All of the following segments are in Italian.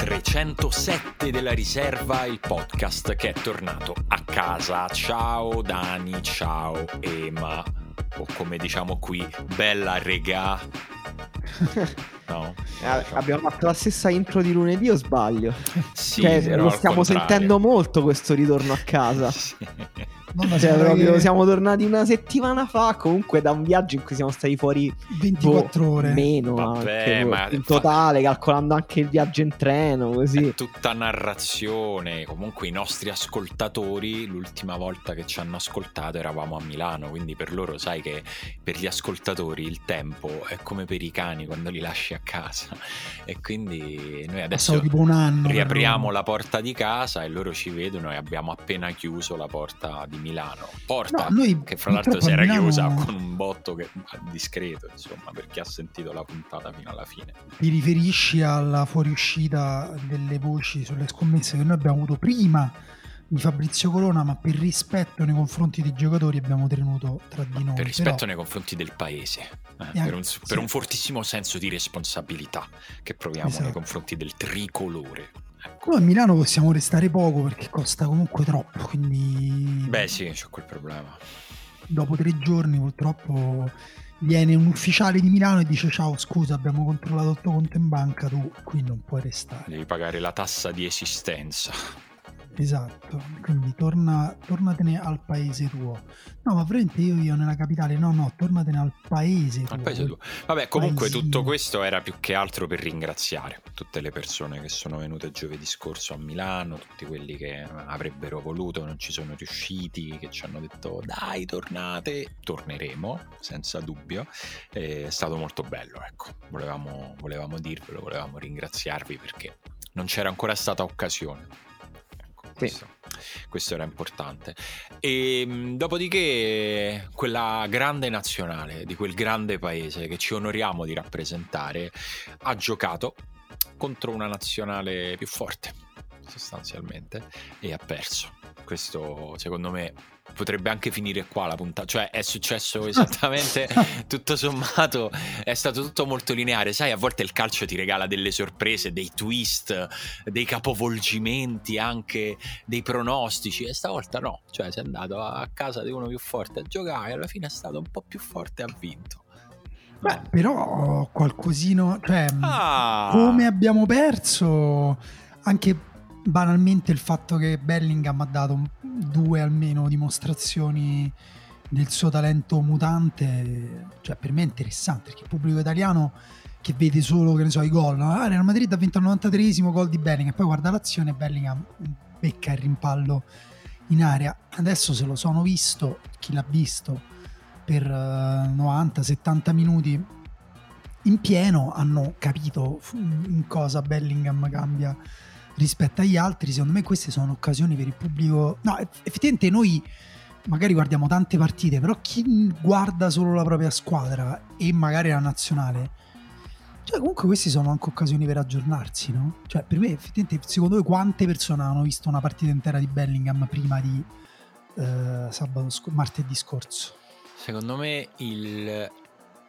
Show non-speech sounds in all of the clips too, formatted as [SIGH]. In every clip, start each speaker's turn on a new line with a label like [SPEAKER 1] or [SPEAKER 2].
[SPEAKER 1] 307 della riserva, il podcast che è tornato a casa. Ciao Dani, ciao Ema, o come diciamo qui, bella regà. [LAUGHS] No?
[SPEAKER 2] Eh, abbiamo fatto la stessa intro di lunedì o sbaglio?
[SPEAKER 1] Sì,
[SPEAKER 2] Cioè, lo stiamo sentendo molto questo ritorno a casa. [LAUGHS]
[SPEAKER 1] Sì.
[SPEAKER 3] Mamma,
[SPEAKER 2] Cioè, proprio
[SPEAKER 3] che
[SPEAKER 2] siamo tornati una settimana fa. Comunque, da un viaggio in cui siamo stati fuori
[SPEAKER 3] 24
[SPEAKER 2] boh,
[SPEAKER 3] ore.
[SPEAKER 2] Meno
[SPEAKER 1] Vabbè,
[SPEAKER 2] anche,
[SPEAKER 1] ma-
[SPEAKER 2] in
[SPEAKER 1] fa-
[SPEAKER 2] totale, calcolando anche il viaggio in treno. Così.
[SPEAKER 1] È tutta narrazione. Comunque i nostri ascoltatori, l'ultima volta che ci hanno ascoltato eravamo a Milano, quindi per loro sai che per gli ascoltatori il tempo è come per i cani quando li lasci a casa. [LAUGHS] E quindi noi adesso
[SPEAKER 3] anno.
[SPEAKER 1] riapriamo
[SPEAKER 3] loro.
[SPEAKER 1] la porta di casa e loro ci vedono e abbiamo appena chiuso la porta di Milano. Porta
[SPEAKER 3] No, noi
[SPEAKER 1] che fra l'altro si era
[SPEAKER 3] Milano
[SPEAKER 1] chiusa con un botto che- discreto, insomma, per chi ha sentito la puntata fino alla fine.
[SPEAKER 3] Ti riferisci alla fuoriuscita delle voci sulle scommesse che noi abbiamo avuto prima di Fabrizio Corona, ma per rispetto nei confronti dei giocatori abbiamo tenuto tra di noi.
[SPEAKER 1] Per rispetto
[SPEAKER 3] Però-
[SPEAKER 1] nei confronti del paese, eh,
[SPEAKER 3] anche-
[SPEAKER 1] per, un,
[SPEAKER 3] sì.
[SPEAKER 1] per un fortissimo senso di responsabilità che proviamo nei
[SPEAKER 3] Esatto.
[SPEAKER 1] confronti del tricolore. Ecco.
[SPEAKER 3] Noi a Milano possiamo restare poco perché costa comunque troppo, quindi
[SPEAKER 1] Beh sì, c'è quel problema.
[SPEAKER 3] dopo tre giorni purtroppo viene un ufficiale di Milano e dice ciao scusa abbiamo controllato il tuo conto in banca, tu qui non puoi restare.
[SPEAKER 1] Devi pagare la tassa di esistenza.
[SPEAKER 3] Esatto, quindi torna, tornatene al paese tuo. No, ma veramente io io nella capitale, no, no, tornatene al paese tuo.
[SPEAKER 1] Al paese tuo. Vabbè, comunque
[SPEAKER 3] Paesino.
[SPEAKER 1] tutto questo era più che altro per ringraziare tutte le persone che sono venute giovedì scorso a Milano, tutti quelli che avrebbero voluto, non ci sono riusciti, che ci hanno detto dai tornate, torneremo senza dubbio. È stato molto bello, ecco, volevamo, volevamo dirvelo, volevamo ringraziarvi perché non c'era ancora stata occasione. Questo, questo era importante. E mh, dopodiché quella grande nazionale di quel grande paese che ci onoriamo di rappresentare ha giocato contro una nazionale più forte sostanzialmente e ha perso. Questo secondo me potrebbe anche finire qua la puntata, cioè è successo [LAUGHS] esattamente tutto sommato è stato tutto molto lineare, sai, a volte il calcio ti regala delle sorprese, dei twist, dei capovolgimenti, anche dei pronostici e stavolta no, cioè sei andato a casa di uno più forte a giocare alla fine è stato un po' più forte e ha vinto.
[SPEAKER 3] Beh, però qualcosino, cioè
[SPEAKER 1] Ah.
[SPEAKER 3] come abbiamo perso anche banalmente il fatto che Bellingham ha dato due almeno dimostrazioni del suo talento mutante, cioè per me è interessante perché il pubblico italiano che vede solo, che ne so, i gol, ah, Real Madrid ha vinto al 93esimo gol di Bellingham, poi guarda l'azione Bellingham becca il rimpallo in area. Adesso se lo sono visto, chi l'ha visto per 90-70 minuti in pieno hanno capito in cosa Bellingham cambia rispetto agli altri. Secondo me queste sono occasioni per il pubblico. No, eff- effettivamente noi magari guardiamo tante partite, però chi guarda solo la propria squadra e magari la nazionale, cioè comunque queste sono anche occasioni per aggiornarsi, no? Cioè per me effettivamente, secondo voi quante persone hanno visto una partita intera di Bellingham prima di eh, sc- martedì scorso?
[SPEAKER 1] Secondo me il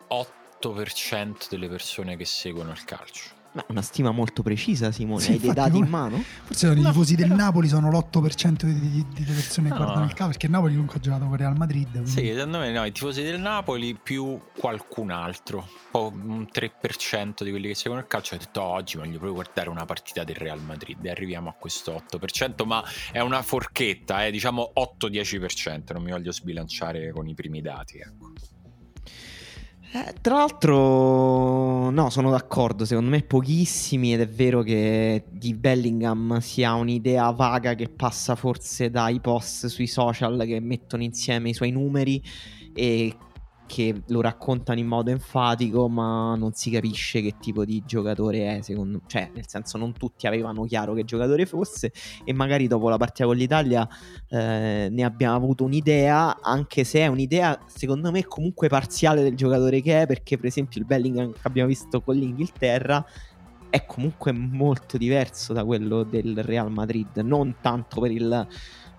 [SPEAKER 1] 8% delle persone che seguono il calcio.
[SPEAKER 2] Ma una stima molto precisa, Simone.
[SPEAKER 3] Sì,
[SPEAKER 2] Hai dei dati in mano?
[SPEAKER 3] Forse i
[SPEAKER 1] No,
[SPEAKER 3] tifosi del Napoli sono l'8% di, di- di persone che
[SPEAKER 1] No.
[SPEAKER 3] guardano il calcio, perché il Napoli comunque ha giocato con Real Madrid. quindi-
[SPEAKER 1] Sì, secondo me no, i tifosi del Napoli più qualcun altro. Un 3% di quelli che seguono il calcio ha detto "Oh, oggi voglio proprio guardare una partita del Real Madrid e arriviamo a questo 8%, ma è una forchetta, eh, diciamo 8-10%, non mi voglio sbilanciare con i primi dati. Ecco.
[SPEAKER 2] Eh, tra l'altro, no, sono d'accordo. Secondo me, pochissimi. Ed è vero che di Bellingham si ha un'idea vaga che passa forse dai post sui social che mettono insieme i suoi numeri e che lo raccontano in modo enfatico, ma non si capisce che tipo di giocatore è. Secondo cioè, nel senso, non tutti avevano chiaro che giocatore fosse. E magari dopo la partita con l'Italia eh, ne abbiamo avuto un'idea, anche se è un'idea secondo me comunque parziale del giocatore che è, perché per esempio il Bellingham che abbiamo visto con l'Inghilterra è comunque molto diverso da quello del Real Madrid, non tanto per il,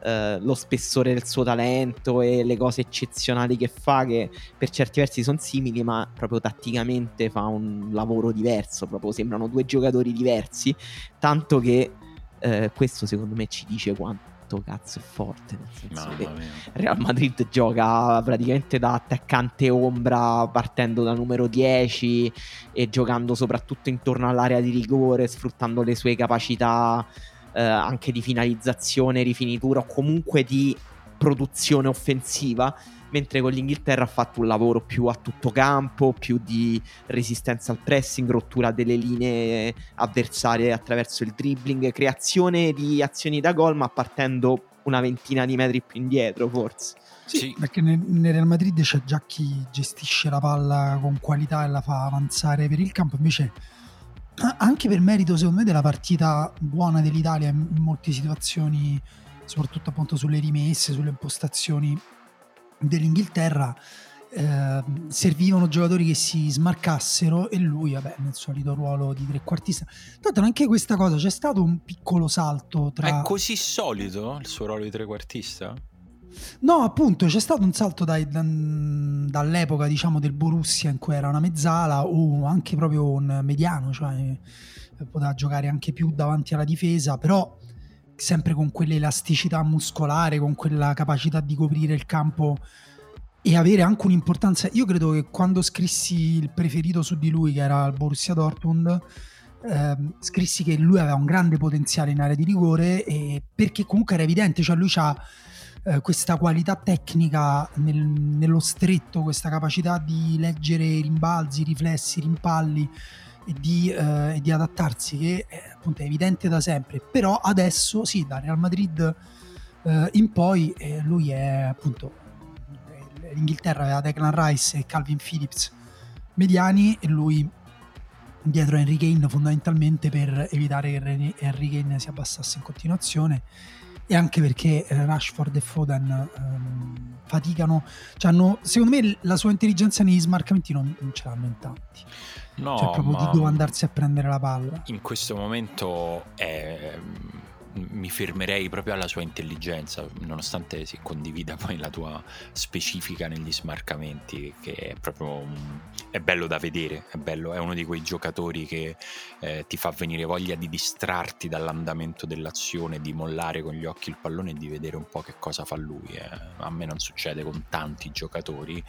[SPEAKER 2] eh, lo spessore del suo talento e le cose eccezionali che fa, che per certi versi sono simili, ma proprio tatticamente fa un lavoro diverso, proprio sembrano due giocatori diversi, tanto che eh, questo secondo me ci dice quanto cazzo è forte, nel senso che. Real Madrid gioca praticamente da attaccante ombra partendo da numero 10 e giocando soprattutto intorno all'area di rigore, sfruttando le sue capacità eh, anche di finalizzazione, rifinitura o comunque di produzione offensiva. Mentre con l'Inghilterra ha fatto un lavoro più a tutto campo, più di resistenza al pressing, rottura delle linee avversarie attraverso il dribbling, creazione di azioni da gol, ma partendo una ventina di metri più indietro, forse.
[SPEAKER 3] Sì,
[SPEAKER 1] Sì.
[SPEAKER 3] perché nel, nel Real Madrid c'è già chi gestisce la palla con qualità e la fa avanzare per il campo, invece anche per merito secondo me della partita buona dell'Italia in in molte situazioni, soprattutto appunto sulle rimesse, sulle impostazioni dell'Inghilterra, eh, servivano giocatori che si smarcassero e lui, vabbè, nel solito ruolo di trequartista. Tanto anche questa cosa, c'è stato un piccolo salto tra...
[SPEAKER 1] È così solito il suo ruolo di trequartista?
[SPEAKER 3] No, appunto, c'è stato un salto dai- da- dall'epoca, diciamo, del Borussia in cui era una mezzala o anche proprio un mediano, cioè eh, poteva giocare anche più davanti alla difesa, però sempre con quell'elasticità muscolare, con quella capacità di coprire il campo e avere anche un'importanza. Io credo che quando scrissi il preferito su di lui, che era il Borussia Dortmund, ehm, scrissi che lui aveva un grande potenziale in area di rigore perché comunque era evidente, cioè lui ha eh, questa qualità tecnica nel- nello stretto, questa capacità di leggere rimbalzi, riflessi, rimpalli e di, eh, di adattarsi che eh, appunto è evidente da sempre. Però adesso sì, da Real Madrid eh, in poi eh, lui è appunto l'Inghilterra aveva Declan Rice e Calvin Phillips mediani e lui dietro Henry Kane fondamentalmente per evitare che Henry Kane si abbassasse in continuazione e anche perché eh, Rashford e Foden ehm, faticano cioè hanno, secondo me la sua intelligenza negli smarcamenti non, non ce l'hanno in tanti.
[SPEAKER 1] No,
[SPEAKER 3] cioè proprio
[SPEAKER 1] ma
[SPEAKER 3] di dove andarsi a prendere la palla.
[SPEAKER 1] in questo momento è- mi fermerei proprio alla sua intelligenza, nonostante si condivida poi la tua specifica negli smarcamenti, che è proprio è bello da vedere, è, bello, è uno di quei giocatori che eh, ti fa venire voglia di distrarti dall'andamento dell'azione, di mollare con gli occhi il pallone e di vedere un po' che cosa fa lui. eh. A me non succede con tanti giocatori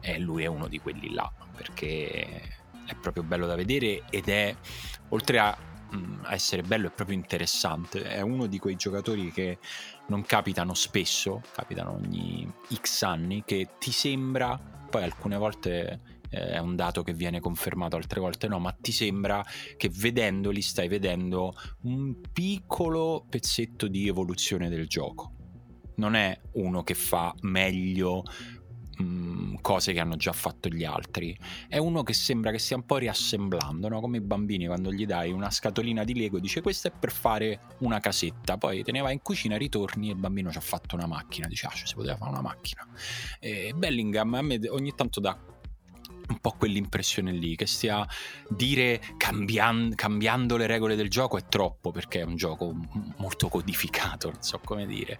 [SPEAKER 1] e lui è uno di quelli là, perché è proprio bello da vedere ed è, oltre a mm, essere bello è proprio interessante. È uno di quei giocatori che non capitano spesso, capitano ogni X anni, che ti sembra, poi alcune volte eh, è un dato che viene confermato, altre volte no, ma ti sembra che vedendoli stai vedendo un piccolo pezzetto di evoluzione del gioco. Non è uno che fa meglio mm, cose che hanno già fatto gli altri è uno che sembra che stia un po' riassemblando, no? come i bambini quando gli dai una scatolina di Lego e dice questa è per fare una casetta, poi te ne vai in cucina, ritorni e il bambino ci ha fatto una macchina, dice ah, ci si poteva fare una macchina. E Bellingham a me ogni tanto dà un po' quell'impressione lì che stia dire cambian- cambiando le regole del gioco è troppo perché è un gioco molto codificato, non so come dire.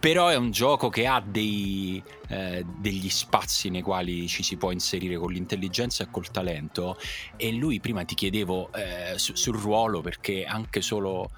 [SPEAKER 1] Però è un gioco che ha dei, eh, degli spazi nei quali ci si può inserire con l'intelligenza e col talento. E lui prima ti chiedevo eh, su, sul ruolo perché anche solo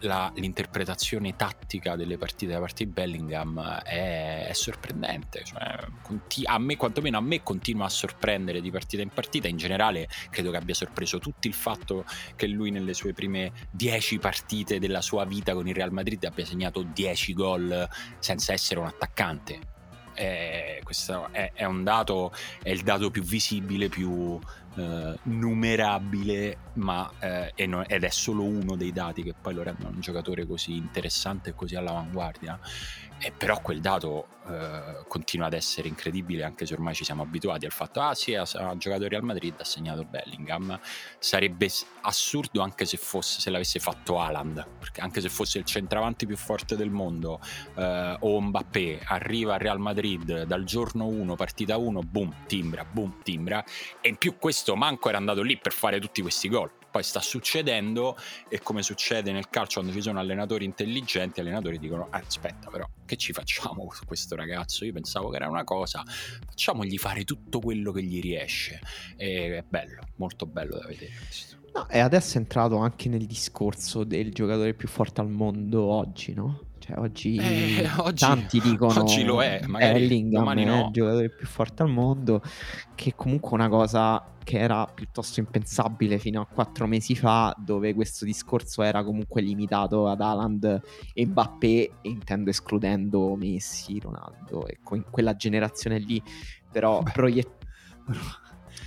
[SPEAKER 1] la, l'interpretazione tattica delle partite da parte di Bellingham è, è sorprendente. Cioè, conti- a me, quantomeno a me, continua a sorprendere di partita in partita. In generale, credo che abbia sorpreso tutti il fatto che lui, nelle sue prime 10 partite della sua vita con il Real Madrid, abbia segnato 10 gol senza essere un attaccante. Eh, questo è, è, un dato, è il dato più visibile, più eh, numerabile, ma eh, ed è solo uno dei dati che poi lo rendono un giocatore così interessante e così all'avanguardia. E però quel dato eh, continua ad essere incredibile anche se ormai ci siamo abituati al fatto ah sì ha, ha giocato Real Madrid ha segnato Bellingham. Sarebbe assurdo anche se fosse se l'avesse fatto Haaland perché anche se fosse il centravanti più forte del mondo eh, o Mbappé arriva a Real Madrid dal giorno 1 partita 1 boom timbra boom timbra e in più questo manco era andato lì per fare tutti questi gol poi sta succedendo e come succede nel calcio quando ci sono allenatori intelligenti, allenatori dicono ah, aspetta però che ci facciamo su questo ragazzo? Io pensavo che era una cosa, facciamogli fare tutto quello che gli riesce. E è bello, molto bello da vedere questo.
[SPEAKER 2] No, e adesso è entrato anche nel discorso del giocatore più forte al mondo oggi, no? Cioè, oggi, eh, [LAUGHS] oggi, tanti dicono
[SPEAKER 1] oggi lo è, magari
[SPEAKER 2] Bellingham
[SPEAKER 1] è
[SPEAKER 2] no. il giocatore più forte al mondo, che comunque è una cosa che era piuttosto impensabile fino a quattro mesi fa, dove questo discorso era comunque limitato ad Haaland e Mbappé, intendo escludendo Messi, Ronaldo, e in quella generazione lì, però proiettare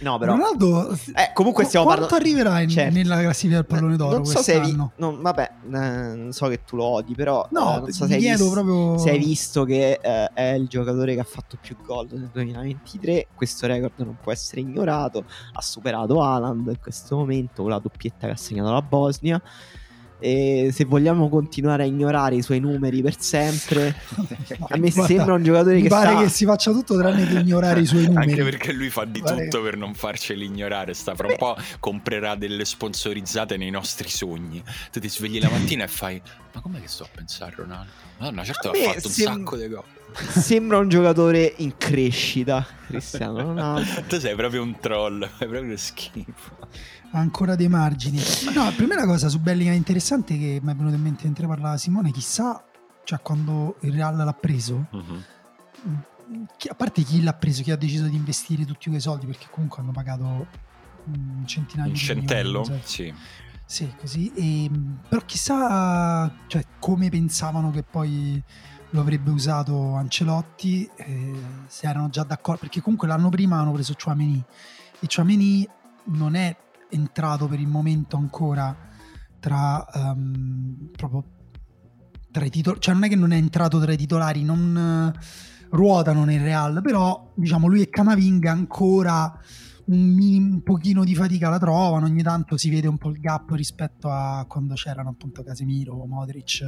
[SPEAKER 3] No, però. Ronaldo,
[SPEAKER 2] eh, comunque stiamo
[SPEAKER 3] parlando. Quanto arriverà in, certo. nella classifica del pallone d'oro? Non so se hai vi...
[SPEAKER 2] no, vabbè, eh, non so che tu lo odi, però.
[SPEAKER 3] No,
[SPEAKER 2] eh,
[SPEAKER 3] non so se hai, visto, proprio...
[SPEAKER 2] se hai visto che eh, è il giocatore che ha fatto più gol nel 2023. Questo record non può essere ignorato. Ha superato Haaland in questo momento con la doppietta che ha segnato la Bosnia. E se vogliamo continuare a ignorare i suoi numeri per sempre, a me Guarda, sembra un giocatore
[SPEAKER 3] mi
[SPEAKER 2] che
[SPEAKER 3] pare
[SPEAKER 2] sta...
[SPEAKER 3] che si faccia tutto tranne che ignorare i suoi numeri.
[SPEAKER 1] Anche perché lui fa di tutto che... per non farceli ignorare. Sta fra un po' comprerà delle sponsorizzate nei nostri sogni. Tu ti svegli la mattina e fai: Ma com'è che sto a pensare, Ronaldo? Madonna, certo ha fatto sem... un sacco di gol.
[SPEAKER 2] Sembra un giocatore in crescita, Cristiano Ronaldo. [LAUGHS]
[SPEAKER 1] tu sei proprio un troll, è proprio schifo
[SPEAKER 3] ancora dei margini. No, la prima cosa su Bellingham interessante che mi è venuto in mente mentre parlava Simone, chissà, cioè quando il Real l'ha preso, uh-huh. chi, a parte chi l'ha preso, chi ha deciso di investire tutti quei soldi, perché comunque hanno pagato un centinaio un di
[SPEAKER 1] centello, milioni, sì.
[SPEAKER 3] Sì, così. E, però chissà cioè, come pensavano che poi lo avrebbe usato Ancelotti, eh, se erano già d'accordo, perché comunque l'anno prima hanno preso Chouameni e Chouameni non è entrato per il momento ancora tra um, tra i titolari, cioè non è che non è entrato tra i titolari, non uh, ruotano nel Real, però diciamo lui e Camavinga ancora un, minim, un pochino di fatica la trovano, ogni tanto si vede un po' il gap rispetto a quando c'erano appunto Casemiro, Modric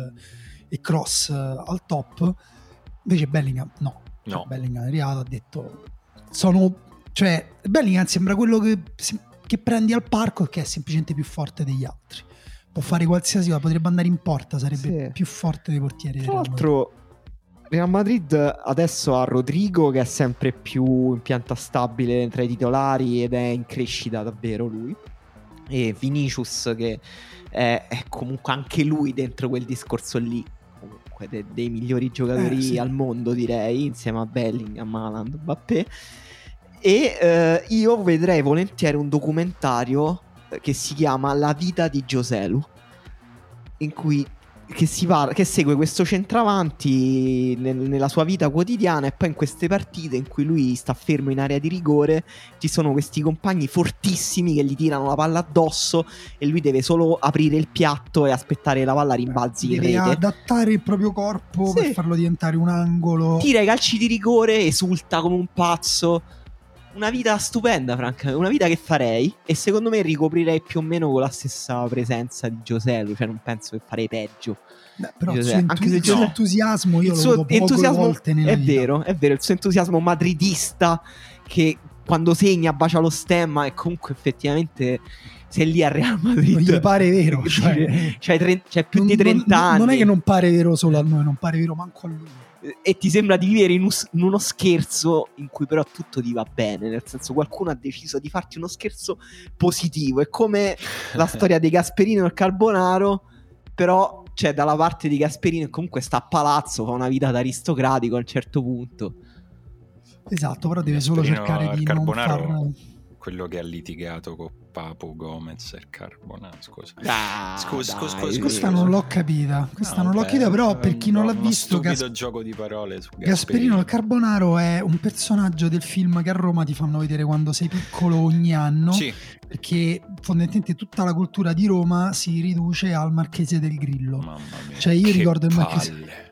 [SPEAKER 3] e Cross uh, al top. Invece Bellingham no, cioè, no. Bellingham è arrivato, ha detto sono cioè Bellingham sembra quello che che prendi al parco che è semplicemente più forte degli altri. Può fare qualsiasi cosa, potrebbe andare in porta, sarebbe sì. più forte dei portieri.
[SPEAKER 2] Tra l'altro, Real Madrid adesso ha Rodrigo che è sempre più in pianta stabile tra i titolari ed è in crescita davvero lui. E Vinicius che è, è comunque anche lui dentro quel discorso lì. Comunque de, dei migliori giocatori eh, sì. al mondo direi, insieme a Bellingham, Haaland, Mbappé. E eh, io vedrei volentieri un documentario eh, che si chiama La vita di Gioselu, in cui che, si parla, che segue questo centravanti nel, nella sua vita quotidiana e poi in queste partite in cui lui sta fermo in area di rigore ci sono questi compagni fortissimi che gli tirano la palla addosso e lui deve solo aprire il piatto e aspettare che la palla rimbalzi
[SPEAKER 3] deve
[SPEAKER 2] in rete.
[SPEAKER 3] adattare il proprio corpo sì. per farlo diventare un angolo.
[SPEAKER 2] Tira i calci di rigore, esulta come un pazzo una vita stupenda, Franca. Una vita che farei. E secondo me ricoprirei più o meno con la stessa presenza di Giuseppe. Cioè, non penso che farei peggio.
[SPEAKER 3] Beh, però il suo, Anche se il suo entusiasmo io il suo entusiasmo volte nella
[SPEAKER 2] È
[SPEAKER 3] vita.
[SPEAKER 2] vero, è vero. Il suo entusiasmo madridista che quando segna bacia lo stemma e comunque effettivamente sei lì a Real Madrid.
[SPEAKER 3] Non gli pare vero. [LAUGHS] Cioè,
[SPEAKER 2] c'hai, tre- c'hai più
[SPEAKER 3] non-
[SPEAKER 2] di 30
[SPEAKER 3] non-
[SPEAKER 2] anni.
[SPEAKER 3] Non è che non pare vero solo a noi, non pare vero manco a lui.
[SPEAKER 2] E ti sembra di vivere in, us- in uno scherzo in cui però tutto ti va bene, nel senso qualcuno ha deciso di farti uno scherzo positivo, è come la [LAUGHS] storia di Gasperino e il Carbonaro, però c'è dalla parte di Gasperino comunque sta a palazzo, fa una vita da aristocratico a un certo punto.
[SPEAKER 3] Esatto, però deve solo
[SPEAKER 1] Gasperino
[SPEAKER 3] cercare di non
[SPEAKER 1] Carbonaro.
[SPEAKER 3] far...
[SPEAKER 1] Quello che ha litigato con Papo Gomez e Carbonaro, scusa.
[SPEAKER 2] Ah,
[SPEAKER 1] Scusa,
[SPEAKER 2] dai,
[SPEAKER 1] scusa, scusa.
[SPEAKER 3] Questa non l'ho capita, questa
[SPEAKER 1] No,
[SPEAKER 3] non l'ho capita, però per chi non l'ha visto, Gas-
[SPEAKER 1] gioco di parole su
[SPEAKER 3] Gasperino
[SPEAKER 1] Gasperino
[SPEAKER 3] il Carbonaro è un personaggio del film che a Roma ti fanno vedere quando sei piccolo ogni anno,
[SPEAKER 1] Sì,
[SPEAKER 3] perché fondamentalmente tutta la cultura di Roma si riduce al Marchese del Grillo.
[SPEAKER 1] mamma mia.
[SPEAKER 3] Cioè, io
[SPEAKER 1] che
[SPEAKER 3] ricordo
[SPEAKER 1] palle.
[SPEAKER 3] Il Marchese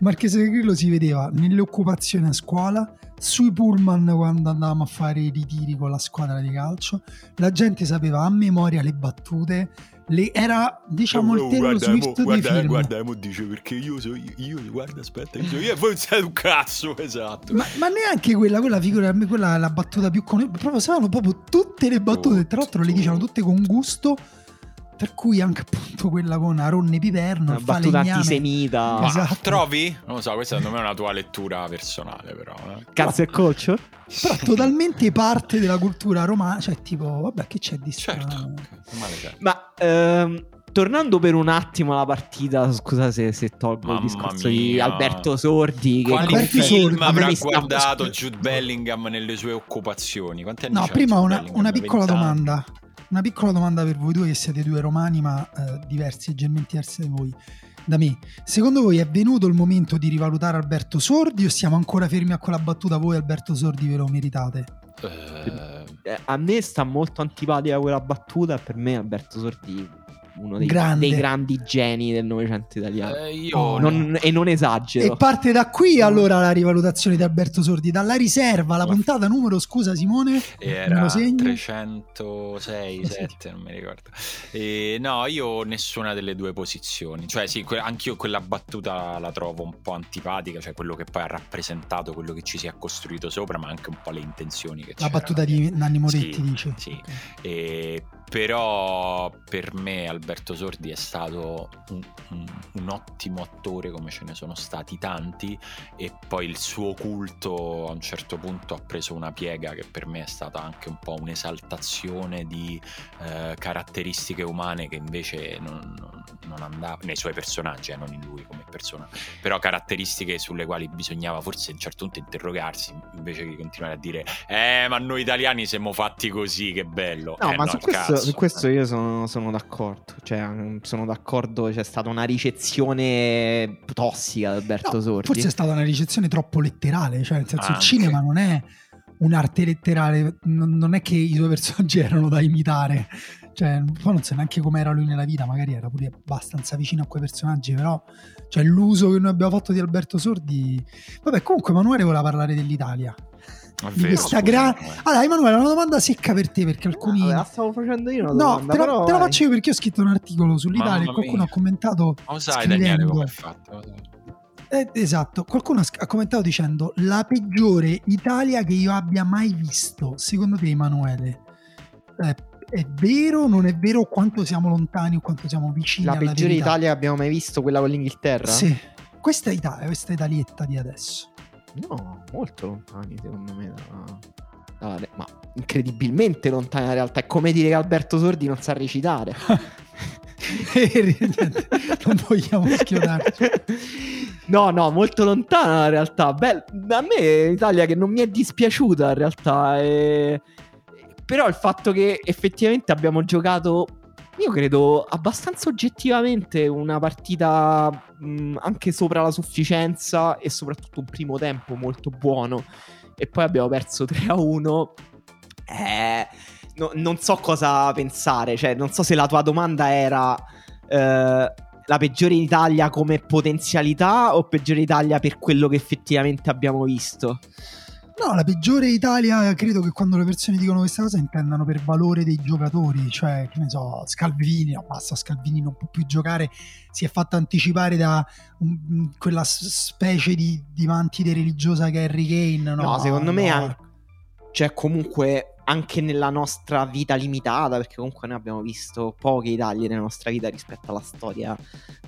[SPEAKER 3] del Grillo si vedeva nelle occupazioni a scuola, sui pullman quando andavamo a fare i ritiri con la squadra di calcio, la gente sapeva a memoria le battute, le- era diciamo il
[SPEAKER 1] Oh,
[SPEAKER 3] Taylor
[SPEAKER 1] guarda,
[SPEAKER 3] Swift
[SPEAKER 1] mo- guarda,
[SPEAKER 3] film.
[SPEAKER 1] guarda, mo dice perché io so io, guarda, aspetta, io, so io e voi siete un cazzo, esatto.
[SPEAKER 3] Ma, ma neanche quella, quella figura, quella è la battuta più con... Proprio sapevano proprio tutte le battute, tra l'altro le dicevano tutte con gusto, per cui anche appunto quella con Aronne Piperno,
[SPEAKER 2] Una battuta
[SPEAKER 3] falegname.
[SPEAKER 2] antisemita.
[SPEAKER 3] Esatto.
[SPEAKER 1] trovi? Non lo so, questa secondo me è una tua lettura personale, però. eh.
[SPEAKER 2] Cazzo e culture?
[SPEAKER 3] Però totalmente parte della cultura romana, cioè tipo, vabbè, che c'è di strano?
[SPEAKER 1] Certo, male.
[SPEAKER 2] Ma ehm, tornando per un attimo alla partita, scusa se, se tolgo
[SPEAKER 1] Mamma
[SPEAKER 2] il discorso di
[SPEAKER 1] mia.
[SPEAKER 2] Alberto Sordi. Che
[SPEAKER 1] Quali
[SPEAKER 3] Alberto
[SPEAKER 1] film
[SPEAKER 3] Sordi,
[SPEAKER 1] avrà guardato. Jude Bellingham nelle sue occupazioni? Quanti anni
[SPEAKER 3] No, prima una, una piccola
[SPEAKER 1] 20 anni?
[SPEAKER 3] domanda. Una piccola domanda per voi due che siete due romani ma eh, diversi, leggermente diversi da voi. Da me, secondo voi è venuto il momento di rivalutare Alberto Sordi o siamo ancora fermi a quella battuta voi Alberto Sordi ve lo meritate?
[SPEAKER 1] Eh,
[SPEAKER 2] Eh, a me sta molto antipatica quella battuta. e Per me, Alberto Sordi, uno dei, dei grandi geni del Novecento italiano.
[SPEAKER 1] eh, io
[SPEAKER 3] Oh,
[SPEAKER 2] Non- e non esagero.
[SPEAKER 3] E parte da qui allora la rivalutazione di Alberto Sordi, dalla riserva, la puntata numero, scusa Simone,
[SPEAKER 1] Era
[SPEAKER 3] lo segni?
[SPEAKER 1] 306, [LAUGHS]
[SPEAKER 3] Sì.
[SPEAKER 1] 7, non mi ricordo. E, no, io nessuna delle due posizioni. Cioè, sì, que- anch'io quella battuta la trovo un po' antipatica, cioè quello che poi ha rappresentato, quello che ci si è costruito sopra, ma anche un po' le intenzioni che
[SPEAKER 3] La
[SPEAKER 1] c'erano
[SPEAKER 3] battuta di Nanni Moretti
[SPEAKER 1] Sì,
[SPEAKER 3] dice.
[SPEAKER 1] Sì,
[SPEAKER 3] Ok.
[SPEAKER 1] E però per me Alberto Sordi è stato un, un- un ottimo attore come ce ne sono stati tanti e poi il suo culto a un certo punto ha preso una piega che per me è stata anche un po' un'esaltazione di eh, caratteristiche umane che invece non, non, non andavano nei suoi personaggi, eh, non in lui come persona, però caratteristiche sulle quali bisognava forse a un certo punto interrogarsi invece che continuare a dire eh ma noi italiani siamo fatti così che bello
[SPEAKER 2] No,
[SPEAKER 1] Eh,
[SPEAKER 2] ma su,
[SPEAKER 1] il
[SPEAKER 2] questo, su questo io sono, sono d'accordo. Cioè, mm, sono d'accordo. C'è stata una ricezione tossica da Alberto
[SPEAKER 3] No,
[SPEAKER 2] Sordi.
[SPEAKER 3] forse è stata una ricezione troppo letterale, cioè nel senso il
[SPEAKER 1] Anche.
[SPEAKER 3] cinema non è un'arte letterale, non, non è che i suoi personaggi [LAUGHS] erano da imitare, cioè poi non so neanche com'era lui nella vita, magari era pure abbastanza vicino a quei personaggi, però cioè, l'uso che noi abbiamo fatto di Alberto Sordi... Vabbè, comunque Emanuele voleva parlare dell'Italia.
[SPEAKER 1] È
[SPEAKER 3] di
[SPEAKER 1] vero,
[SPEAKER 3] questa
[SPEAKER 1] scusa,
[SPEAKER 3] gra-. Allora, Emanuele, una domanda secca per te, perché alcuni...
[SPEAKER 2] Ah, la stavo facendo io una
[SPEAKER 3] No,
[SPEAKER 2] domanda,
[SPEAKER 3] te la,
[SPEAKER 2] però,
[SPEAKER 3] te la faccio io perché ho scritto un articolo sull'Italia e qualcuno ha commentato
[SPEAKER 1] Ma lo sai
[SPEAKER 3] scrivendo-
[SPEAKER 1] Daniele come è fatto?
[SPEAKER 3] Eh, esatto, qualcuno ha commentato dicendo la peggiore Italia che io abbia mai visto. Secondo te, Emanuele, eh, è vero o non è vero quanto siamo lontani o quanto siamo vicini
[SPEAKER 2] La
[SPEAKER 3] alla
[SPEAKER 2] peggiore
[SPEAKER 3] verità?
[SPEAKER 2] Italia che abbiamo mai visto, quella con l'Inghilterra?
[SPEAKER 3] Sì, questa è Italia, questa è Italietta di adesso.
[SPEAKER 2] No, molto lontani secondo me. da- da- ma incredibilmente lontani dalla realtà. È come dire che Alberto Sordi non sa recitare. [LAUGHS]
[SPEAKER 3] non vogliamo schiodarci. [LAUGHS]
[SPEAKER 2] No, no, molto lontana la realtà. Beh, a me è l'Italia che non mi è dispiaciuta in realtà. e- Però il fatto che effettivamente abbiamo giocato, io credo, abbastanza oggettivamente una partita mh, anche sopra la sufficienza e soprattutto un primo tempo molto buono. E poi abbiamo perso 3 a 1. Eh, no- non so cosa pensare, cioè non so se la tua domanda era eh, la peggiore Italia come potenzialità o peggiore Italia per quello che effettivamente abbiamo visto.
[SPEAKER 3] No, la peggiore Italia, credo che quando le persone dicono questa cosa intendano per valore dei giocatori, cioè, che ne so, Scalvini, no, basta, Scalvini non può più giocare, si è fatto anticipare da un- quella specie di, di mantide religiosa che è Harry Kane. No,
[SPEAKER 2] No, secondo me
[SPEAKER 3] no.
[SPEAKER 2] anche- Cioè, comunque anche nella nostra vita limitata, perché comunque noi abbiamo visto poche Italie nella nostra vita rispetto alla storia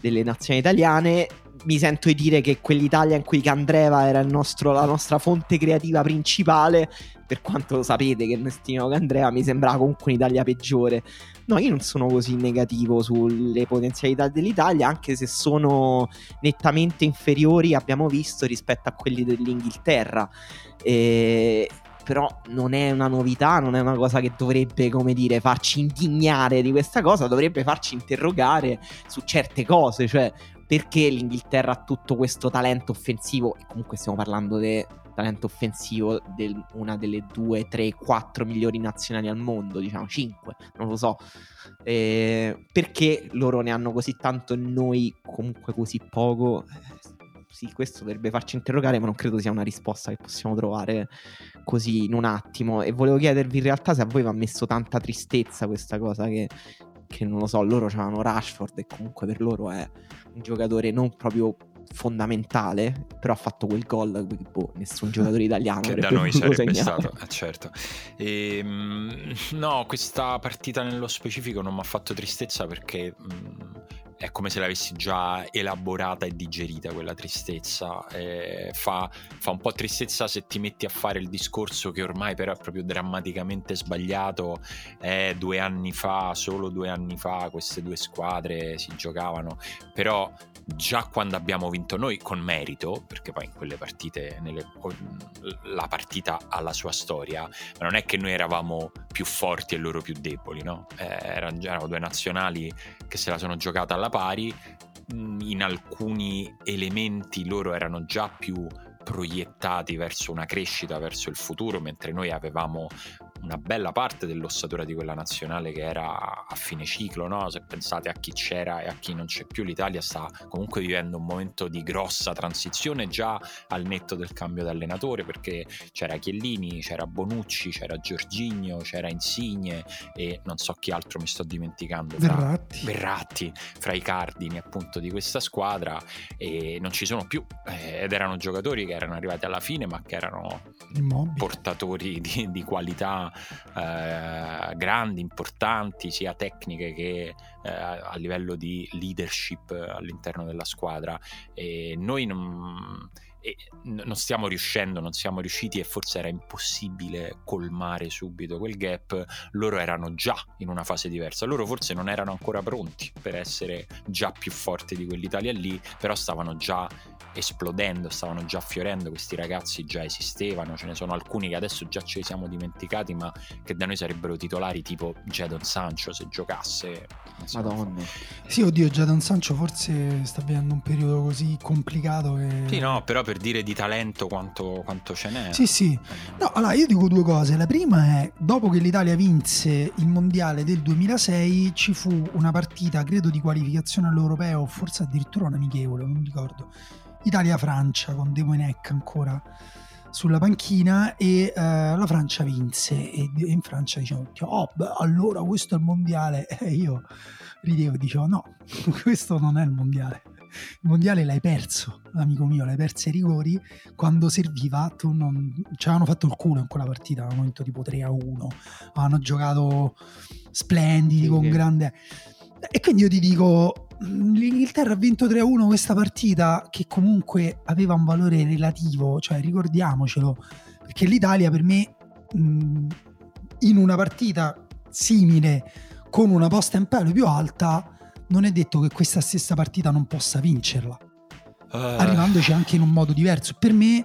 [SPEAKER 2] delle nazioni italiane, mi sento di dire che quell'Italia in cui Candreva era nostro, la nostra fonte creativa principale, per quanto lo sapete che stimiamo Candreva, mi sembrava comunque un'Italia peggiore. No, io non sono così negativo sulle potenzialità dell'Italia, anche se sono nettamente inferiori, abbiamo visto, rispetto a quelli dell'Inghilterra. E però non è una novità, non è una cosa che dovrebbe, come dire, farci indignare di questa cosa, dovrebbe farci interrogare su certe cose, cioè perché l'Inghilterra ha tutto questo talento offensivo, e comunque stiamo parlando di talento offensivo di una delle due, tre, quattro migliori nazionali al mondo, diciamo cinque, non lo so. Eh, perché loro ne hanno così tanto e noi comunque così poco? sì, questo dovrebbe farci interrogare, ma non credo sia una risposta che possiamo trovare così in un attimo. E volevo chiedervi in realtà se a voi vi ha messo tanta tristezza questa cosa che, che non lo so, loro avevano Rashford e comunque per loro è un giocatore non proprio fondamentale, però ha fatto quel gol, boh, nessun giocatore italiano [LAUGHS]
[SPEAKER 1] che da noi [LAUGHS] sarebbe segnare. stato, eh, certo. E, ehm, no, questa partita nello specifico non mi ha fatto tristezza perché mm, è come se l'avessi già elaborata e digerita quella tristezza. Eh, fa, fa, un po' tristezza se ti metti a fare il discorso che ormai però è proprio drammaticamente sbagliato. Eh, due anni fa, solo due anni fa, queste due squadre si giocavano. Però già quando abbiamo vinto noi con merito, perché poi in quelle partite nelle, la partita ha la sua storia, ma non è che noi eravamo più forti e loro più deboli, no? Eh, erano, erano due nazionali che se la sono giocata alla pari, mm, in alcuni elementi loro erano già più proiettati verso una crescita, verso il futuro, mentre noi avevamo una bella parte dell'ossatura di quella nazionale che era a fine ciclo, no? se pensate a chi c'era e a chi non c'è più, l'Italia sta comunque vivendo un momento di grossa transizione già al netto del cambio d'allenatore perché c'era Chiellini, c'era Bonucci, c'era Giorginio, c'era Insigne e non so chi altro mi sto dimenticando.
[SPEAKER 3] Fra, Verratti.
[SPEAKER 1] Verratti, fra i cardini appunto di questa squadra e non ci sono più eh, ed erano giocatori che erano arrivati alla fine ma che erano Immobile. portatori di, di qualità eh, grandi, importanti, sia tecniche che eh, a livello di leadership all'interno della squadra. E noi non, e non stiamo riuscendo, non siamo riusciti e forse era impossibile colmare subito quel gap, loro erano già in una fase diversa, loro forse non erano ancora pronti per essere già più forti di quell'Italia lì, però stavano già esplodendo, stavano già fiorendo, questi ragazzi già esistevano, ce ne sono alcuni che adesso già ce li siamo dimenticati, ma che da noi sarebbero titolari tipo Jadon Sancho se giocasse.
[SPEAKER 2] Madonna.
[SPEAKER 3] Sì, oddio, Jadon Sancho forse sta vivendo un periodo così complicato che...
[SPEAKER 1] Sì, no, però per dire di talento quanto, quanto ce n'è.
[SPEAKER 3] Sì, sì. No, allora io dico due cose. La prima è, dopo che l'Italia vinse il mondiale del 2006, ci fu una partita, credo, di qualificazione all'europeo, forse addirittura un amichevole, non ricordo Italia-Francia con De Moinec ancora sulla panchina e uh, la Francia vinse e in Francia dicevano oh beh, allora questo è il mondiale. [LAUGHS] E io ridevo dicevo no [LAUGHS] questo non è il mondiale. Il mondiale l'hai perso amico mio l'hai perso ai rigori. Quando serviva tu non ci avevano fatto il culo in quella partita avevano vinto tipo 3 a 1 hanno giocato splendidi sì, con sì. grande e quindi io ti dico l'Inghilterra ha vinto 3-1 questa partita che comunque aveva un valore relativo, cioè ricordiamocelo, perché l'Italia per me mh, in una partita simile con una posta in pelo più alta non è detto che questa stessa partita non possa vincerla. Uh. Arrivandoci anche in un modo diverso. Per me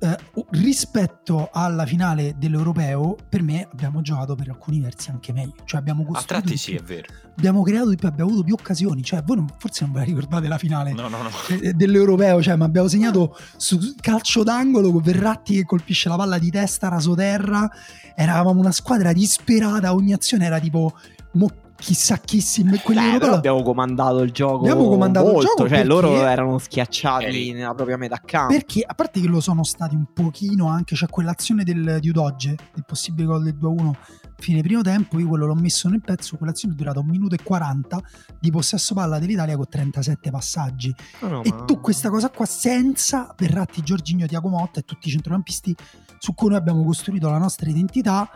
[SPEAKER 3] eh, rispetto alla finale dell'Europeo, per me abbiamo giocato per alcuni versi anche meglio. Cioè abbiamo costruito.
[SPEAKER 1] A tratti sì, è vero.
[SPEAKER 3] Abbiamo creato di più, abbiamo avuto più occasioni. Cioè, voi non, forse non ve la ricordate la finale
[SPEAKER 1] no, no, no.
[SPEAKER 3] Dell'Europeo, cioè, ma abbiamo segnato su calcio d'angolo con Verratti che colpisce la palla di testa rasoterra. Eravamo una squadra disperata, ogni azione era tipo. Mo- chissà chi si
[SPEAKER 2] quelli eh, però abbiamo comandato il gioco abbiamo comandato molto, il gioco cioè loro erano schiacciati nella propria metà campo.
[SPEAKER 3] Perché a parte che lo sono stati un pochino anche c'è cioè quell'azione del, di Udoge il possibile gol del 2-1 fine primo tempo io quello l'ho messo nel pezzo quell'azione è durata un minuto e 40 di possesso palla dell'Italia con 37 passaggi. No, no, e ma... tu questa cosa qua senza Verratti, Giorginio, Tiago Motta e tutti i centrocampisti su cui noi abbiamo costruito la nostra identità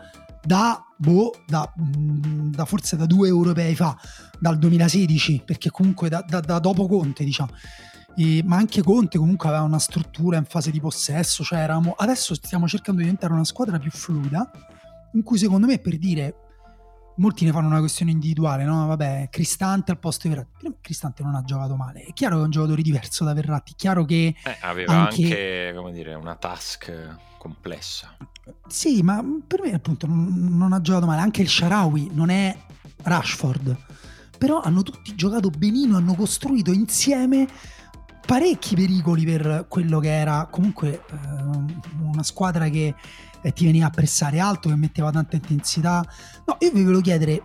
[SPEAKER 3] da, boh, da, da, forse da due europei fa, dal 2016, perché comunque da, da, dopo Conte, diciamo. E, ma anche Conte comunque aveva una struttura in fase di possesso, cioè eravamo, adesso stiamo cercando di diventare una squadra più fluida, in cui secondo me per dire molti ne fanno una questione individuale, no? Vabbè, Cristante al posto di Verratti. Cristante non ha giocato male. È chiaro che è un giocatore diverso da Verratti. È chiaro che.
[SPEAKER 1] Eh, aveva anche, anche, come dire, una task complessa.
[SPEAKER 3] Sì, ma per me, appunto, non, non ha giocato male. Anche il Sharawi non è Rashford. Però hanno tutti giocato benino, hanno costruito insieme parecchi pericoli per quello che era comunque eh, una squadra che eh, ti veniva a pressare alto, che metteva tanta intensità. No, io vi volevo chiedere,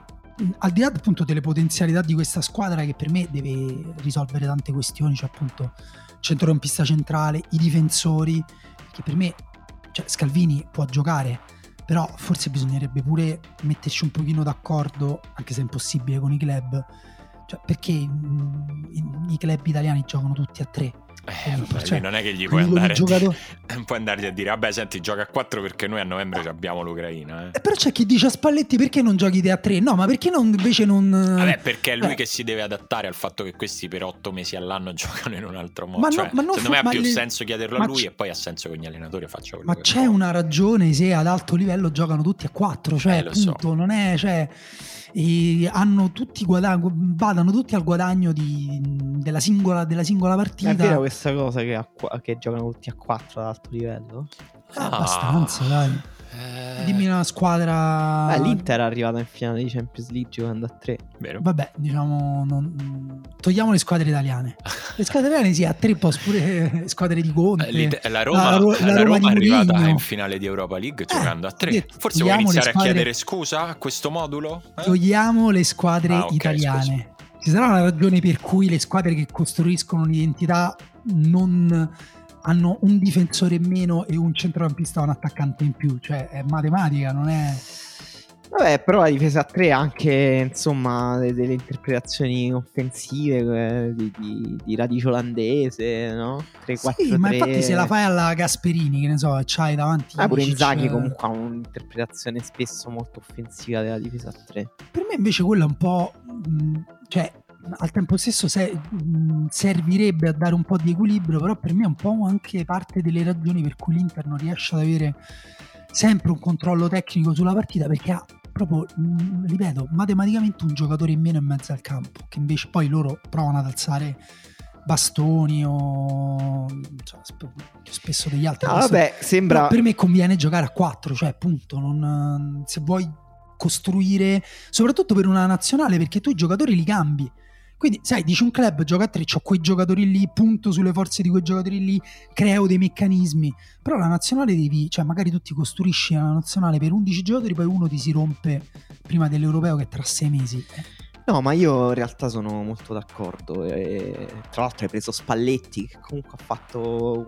[SPEAKER 3] al di là appunto delle potenzialità di questa squadra che per me deve risolvere tante questioni, cioè appunto centrocampista centrale, i difensori, che per me cioè, Scalvini può giocare, però forse bisognerebbe pure metterci un pochino d'accordo, anche se è impossibile con i club, cioè, perché i, i club italiani giocano tutti a tre
[SPEAKER 1] eh, beh, cioè, non è che gli puoi andare, giocato... a [LAUGHS] puoi andargli a dire vabbè senti gioca a 4 perché noi a novembre abbiamo l'Ucraina eh.
[SPEAKER 3] eh. però c'è chi dice a Spalletti perché non giochi te a 3 no ma perché non, invece non
[SPEAKER 1] vabbè perché è lui eh. che si deve adattare al fatto che questi per 8 mesi all'anno [LAUGHS] giocano in un altro modo ma cioè, no, ma non secondo fu... me ha più le... senso chiederlo a lui e poi ha senso che gli allenatori facciano quello
[SPEAKER 3] ma c'è vuole. una ragione se ad alto livello giocano tutti a 4 cioè eh, appunto so. non è cioè e hanno tutti guadagno, vadano tutti al guadagno di, della, singola, della, singola, partita. È
[SPEAKER 2] vera questa cosa che, a, che giocano tutti a 4 ad alto livello?
[SPEAKER 3] Ah, abbastanza, dai. Eh... Dimmi una squadra.
[SPEAKER 2] Eh, L'Inter è arrivata in finale di Champions League giocando a 3.
[SPEAKER 1] Vero.
[SPEAKER 3] Vabbè, diciamo. Non... Togliamo le squadre italiane. Le squadre italiane, sì, a 3 posso pure squadre di Conte.
[SPEAKER 1] Eh, la Roma, la, la, la Roma, è arrivata in finale di Europa League giocando eh, a 3. Forse vuoi iniziare squadre... a chiedere scusa a questo modulo?
[SPEAKER 3] Eh? Togliamo le squadre ah, okay, italiane. Scusa. Ci sarà una ragione per cui le squadre che costruiscono un'identità non hanno un difensore in meno e un centrocampista o un attaccante in più, cioè è matematica, non è...
[SPEAKER 2] Vabbè, però la difesa a 3 ha anche insomma delle, delle interpretazioni offensive eh, di, di, di, radice olandese, no? 3 4
[SPEAKER 3] Sì, 3. ma infatti se la fai alla Gasperini, che ne so, c'hai davanti.
[SPEAKER 2] Ah, pure Inzaghi comunque ha un'interpretazione spesso molto offensiva della difesa a 3.
[SPEAKER 3] Per me invece quello è un po'. Mh, cioè, al tempo stesso se, mh, servirebbe a dare un po' di equilibrio, però per me è un po' anche parte delle ragioni per cui l'Inter non riesce ad avere sempre un controllo tecnico sulla partita perché ha proprio, mh, ripeto, matematicamente un giocatore in meno in mezzo al campo, che invece poi loro provano ad alzare bastoni o cioè, spesso degli altri.
[SPEAKER 2] No, vabbè, sembra...
[SPEAKER 3] per me conviene giocare a 4, cioè appunto, non, se vuoi costruire, soprattutto per una nazionale, perché tu i giocatori li cambi. Quindi, sai, dici un club gioca a tre, ho quei giocatori lì, punto sulle forze di quei giocatori lì, creo dei meccanismi. Però la nazionale devi, cioè, magari tu ti costruisci una nazionale per 11 giocatori, poi uno ti si rompe prima dell'europeo che è tra sei mesi. Eh
[SPEAKER 2] No, ma io in realtà sono molto d'accordo. E, tra l'altro hai preso Spalletti, che comunque ha fatto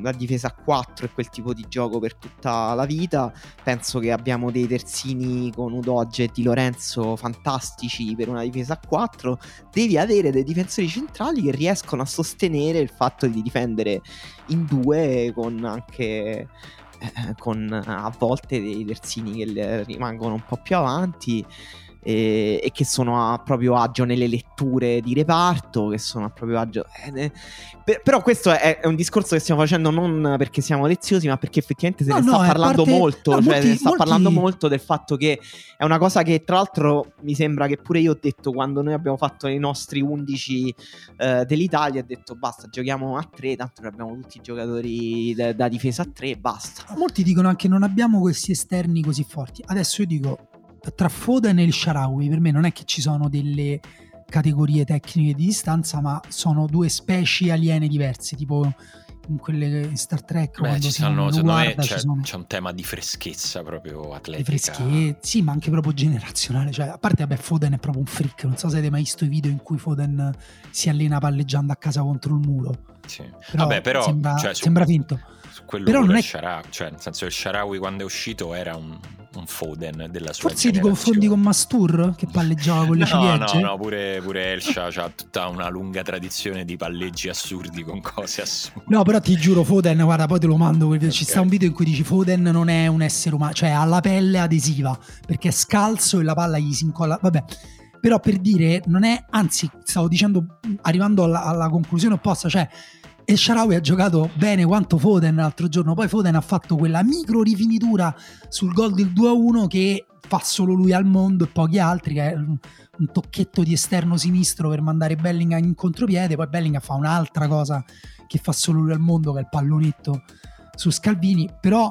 [SPEAKER 2] la difesa a 4 e quel tipo di gioco per tutta la vita. Penso che abbiamo dei terzini con Udoge e Di Lorenzo fantastici per una difesa a 4. Devi avere dei difensori centrali che riescono a sostenere il fatto di difendere in due con anche eh, con a volte dei terzini che rimangono un po' più avanti e, e, che sono a proprio agio nelle letture di reparto, che sono a proprio agio... Eh, per, però questo è, è, un discorso che stiamo facendo non perché siamo leziosi, ma perché effettivamente se no, ne sta parlando parte... molto, no, cioè molti, se ne sta molti... parlando molto del fatto che è una cosa che tra l'altro mi sembra che pure io ho detto quando noi abbiamo fatto i nostri 11 eh, dell'Italia, ho detto basta, giochiamo a 3, tanto abbiamo tutti i giocatori da, da difesa a 3 basta.
[SPEAKER 3] Molti dicono anche non abbiamo questi esterni così forti. Adesso io dico tra Foden e il Sharawi per me non è che ci sono delle categorie tecniche di distanza, ma sono due specie aliene diverse, tipo in quelle in Star Trek
[SPEAKER 1] Beh, ci stanno, secondo guarda, me c'è, sono... c'è, un tema di freschezza proprio atletica. Freschezza,
[SPEAKER 3] sì ma anche proprio generazionale cioè, a parte vabbè Foden è proprio un freak non so se avete mai visto i video in cui Foden si allena palleggiando a casa contro il muro.
[SPEAKER 1] Sì. però, vabbè, però
[SPEAKER 3] sembra,
[SPEAKER 1] cioè,
[SPEAKER 3] sembra finto.
[SPEAKER 1] quello però non è Sharawi, cioè nel senso il Sharawi quando è uscito era un un Foden della sua
[SPEAKER 3] Forse ti confondi con Mastur che palleggiava con le
[SPEAKER 1] no,
[SPEAKER 3] ciliegie?
[SPEAKER 1] No, no, pure, pure Elsha ha tutta una lunga tradizione di palleggi assurdi con cose assurde.
[SPEAKER 3] No, però ti giuro, Foden, guarda, poi te lo mando. Okay. Ci sta un video in cui dici Foden non è un essere umano, cioè ha la pelle adesiva perché è scalzo e la palla gli si incolla. Vabbè, però per dire, non è, anzi, stavo dicendo, arrivando alla, alla conclusione opposta, cioè e Sharawi ha giocato bene quanto Foden l'altro giorno. Poi Foden ha fatto quella micro rifinitura sul gol del 2-1 che fa solo lui al mondo e pochi altri, che è un, tocchetto di esterno sinistro per mandare Bellingham in contropiede. Poi Bellingham fa un'altra cosa che fa solo lui al mondo, che è il pallonetto su Scalvini. Però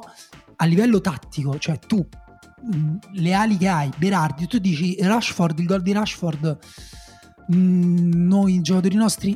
[SPEAKER 3] a livello tattico, cioè tu le ali che hai, Berardi, tu dici Rashford, il gol di Rashford, mh, noi giocatori nostri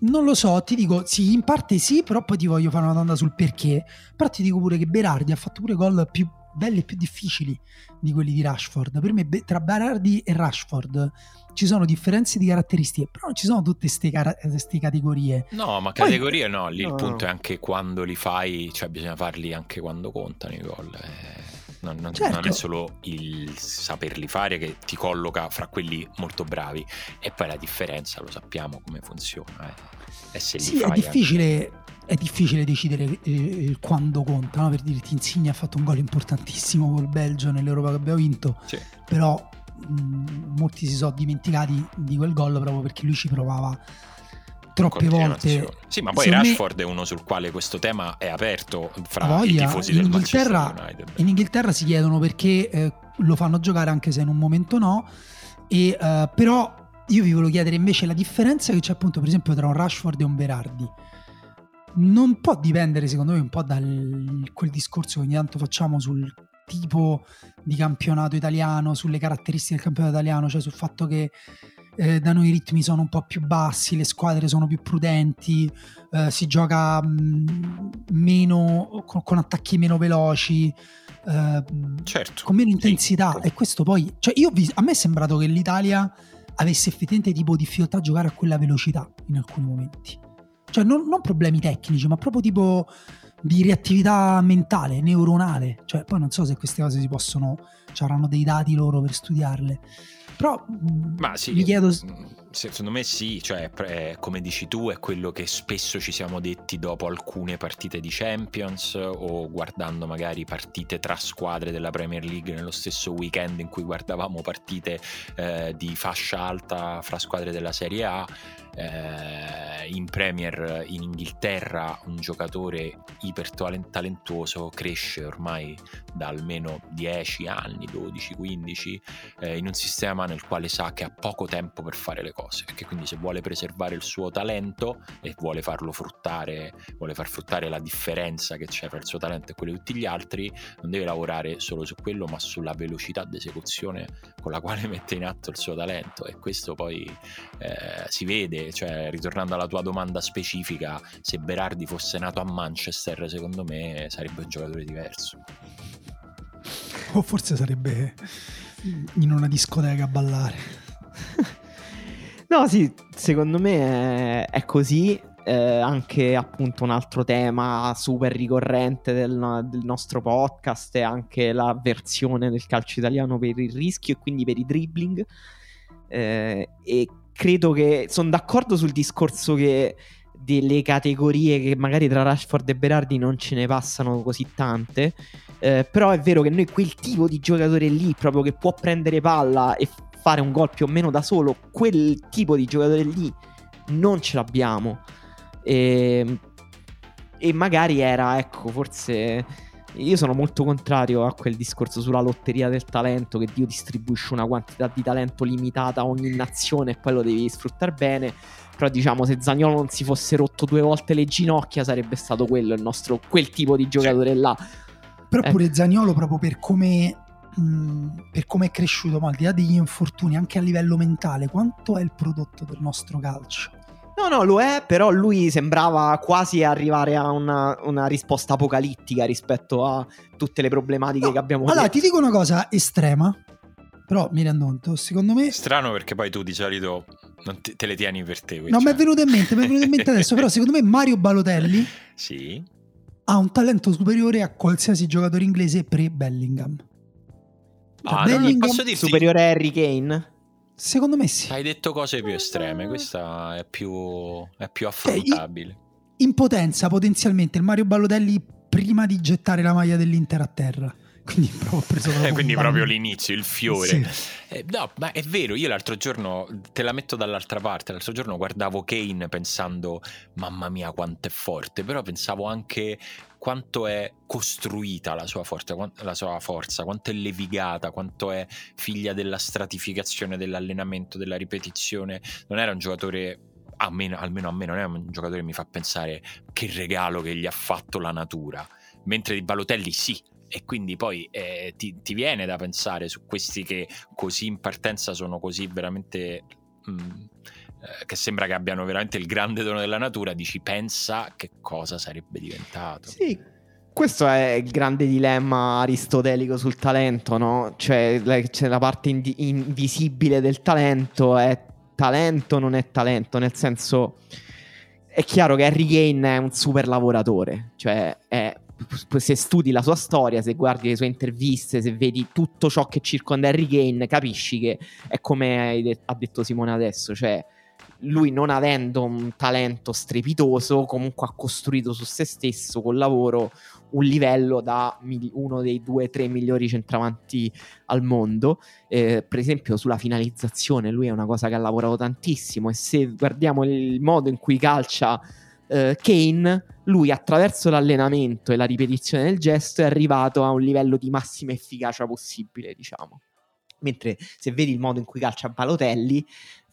[SPEAKER 3] non lo so, ti dico sì, in parte sì, però poi ti voglio fare una domanda sul perché. Però ti dico pure che Berardi ha fatto pure gol più belli e più difficili di quelli di Rashford. Per me tra Berardi e Rashford ci sono differenze di caratteristiche, però non ci sono tutte queste categorie.
[SPEAKER 1] No, ma categorie Poi, no, lì no. il punto è anche quando li fai, cioè bisogna farli anche quando contano i gol. Eh non, non, certo. non, è solo il saperli fare che ti colloca fra quelli molto bravi, e poi la differenza lo sappiamo come funziona. Eh.
[SPEAKER 3] sì, è difficile, è difficile, decidere eh, quando conta, no? per dirti Insigne ha fatto un gol importantissimo col Belgio nell'Europa che abbiamo vinto, sì. però mh, molti si sono dimenticati di quel gol proprio perché lui ci provava troppe volte.
[SPEAKER 1] Sì, ma poi Rashford me... è uno sul quale questo tema è aperto fra voglia, i tifosi in del Inghilterra,
[SPEAKER 3] In Inghilterra si chiedono perché eh, lo fanno giocare anche se in un momento no, e, uh, però io vi volevo chiedere invece la differenza che c'è appunto per esempio tra un Rashford e un Berardi. Non può dipendere secondo me un po' da quel discorso che ogni tanto facciamo sul tipo di campionato italiano, sulle caratteristiche del campionato italiano, cioè sul fatto che eh, da noi i ritmi sono un po' più bassi, le squadre sono più prudenti, eh, si gioca mh, meno, con, con, attacchi meno veloci, eh,
[SPEAKER 1] certo,
[SPEAKER 3] con meno intensità. Sì. E questo poi, cioè io vi, a me è sembrato che l'Italia avesse effettivamente tipo difficoltà a giocare a quella velocità in alcuni momenti. Cioè non, non problemi tecnici, ma proprio tipo di reattività mentale, neuronale. Cioè, poi non so se queste cose si possono, cioè, avranno dei dati loro per studiarle. Però mm, Ma sì, mi chiedo... Mm,
[SPEAKER 1] secondo me sì, cioè come dici tu è quello che spesso ci siamo detti dopo alcune partite di Champions o guardando magari partite tra squadre della Premier League nello stesso weekend in cui guardavamo partite eh, di fascia alta fra squadre della Serie A eh, in Premier in Inghilterra un giocatore iper talentuoso cresce ormai da almeno 10 anni, 12, 15 eh, in un sistema nel quale sa che ha poco tempo per fare le cose e che quindi se vuole preservare il suo talento e vuole farlo fruttare, vuole far fruttare la differenza che c'è tra il suo talento e quello di tutti gli altri, non deve lavorare solo su quello ma sulla velocità d'esecuzione con la quale [LAUGHS] mette in atto il suo talento e questo poi eh, si vede cioè ritornando alla tua domanda specifica, se Berardi fosse nato a Manchester, secondo me sarebbe un giocatore diverso.
[SPEAKER 3] O forse sarebbe in una discoteca a ballare.
[SPEAKER 2] No, sì, secondo me è, è così. Eh, anche appunto un altro tema super ricorrente del, del, nostro podcast è anche la versione del calcio italiano per il rischio e quindi per i dribbling. Eh, e credo che sono d'accordo sul discorso che delle categorie che magari tra Rashford e Berardi non ce ne passano così tante. Eh, però è vero che noi quel tipo di giocatore lì, proprio che può prendere palla e fare un gol più o meno da solo, quel tipo di giocatore lì non ce l'abbiamo. E, ehm, e magari era, ecco, forse io sono molto contrario a quel discorso sulla lotteria del talento, che Dio distribuisce una quantità di talento limitata a ogni nazione e poi lo devi sfruttare bene. Però diciamo, se Zagnolo non si fosse rotto due volte le ginocchia, sarebbe stato quello il nostro, quel tipo di giocatore là.
[SPEAKER 3] Però eh. pure Zagnolo, proprio per come per come è cresciuto, ma al di là degli infortuni, anche a livello mentale, quanto è il prodotto del nostro calcio?
[SPEAKER 2] No, no, lo è, però lui sembrava quasi arrivare a una, una risposta apocalittica rispetto a tutte le problematiche
[SPEAKER 3] no,
[SPEAKER 2] che abbiamo
[SPEAKER 3] Allora, detto. ti dico una cosa estrema, però mi rendo conto, secondo me...
[SPEAKER 1] Strano perché poi tu di solito non te, te le tieni per te.
[SPEAKER 3] No, mi è venuto in mente, mi è venuto in mente adesso, però secondo me Mario Balotelli...
[SPEAKER 1] sì.
[SPEAKER 3] ha un talento superiore a qualsiasi giocatore inglese pre-Bellingham.
[SPEAKER 1] Ah,
[SPEAKER 3] Bellingham-
[SPEAKER 1] non posso dirti
[SPEAKER 2] Superiore a Harry Kane?
[SPEAKER 3] Secondo me sì.
[SPEAKER 1] Hai detto cose più estreme, questa è più, è più affrontabile.
[SPEAKER 3] In potenza, potenzialmente, il Mario Balotelli prima di gettare la maglia dell'Inter a terra. Quindi [LAUGHS] proprio
[SPEAKER 1] Eh, Quindi proprio l'inizio, il fiore.
[SPEAKER 3] Sì.
[SPEAKER 1] Eh, no, ma è vero, io l'altro giorno, te la metto dall'altra parte, l'altro giorno guardavo Kane pensando, mamma mia quanto è forte, però pensavo anche quanto è costruita la sua, forza, la sua forza, quanto è levigata, quanto è figlia della stratificazione, dell'allenamento, della ripetizione. Non era un giocatore... A me, almeno a me non è un giocatore che mi fa pensare che regalo che gli ha fatto la natura mentre di Balotelli sì e quindi poi eh, ti, ti viene da pensare su questi che così in partenza sono così veramente mm, eh, che sembra che abbiano veramente il grande dono della natura dici pensa che cosa sarebbe diventato
[SPEAKER 2] Sì, questo è il grande dilemma aristotelico sul talento, no? Cioè, la, c'è la parte indi- invisibile del talento, è talento, non è talento, nel senso è chiaro che Harry Kane è un super lavoratore, cioè è- se studi la sua storia, se guardi le sue interviste, se vedi tutto ciò che circonda Harry Kane, capisci che è come de- ha detto Simone adesso, cioè lui non avendo un talento strepitoso, comunque ha costruito su se stesso col lavoro un livello da mil- uno dei due o tre migliori centravanti al mondo. Eh, per esempio, sulla finalizzazione, lui è una cosa che ha lavorato tantissimo. E se guardiamo il modo in cui calcia eh, Kane, lui attraverso l'allenamento e la ripetizione del gesto è arrivato a un livello di massima efficacia possibile, diciamo. Mentre se vedi il modo in cui calcia Balotelli,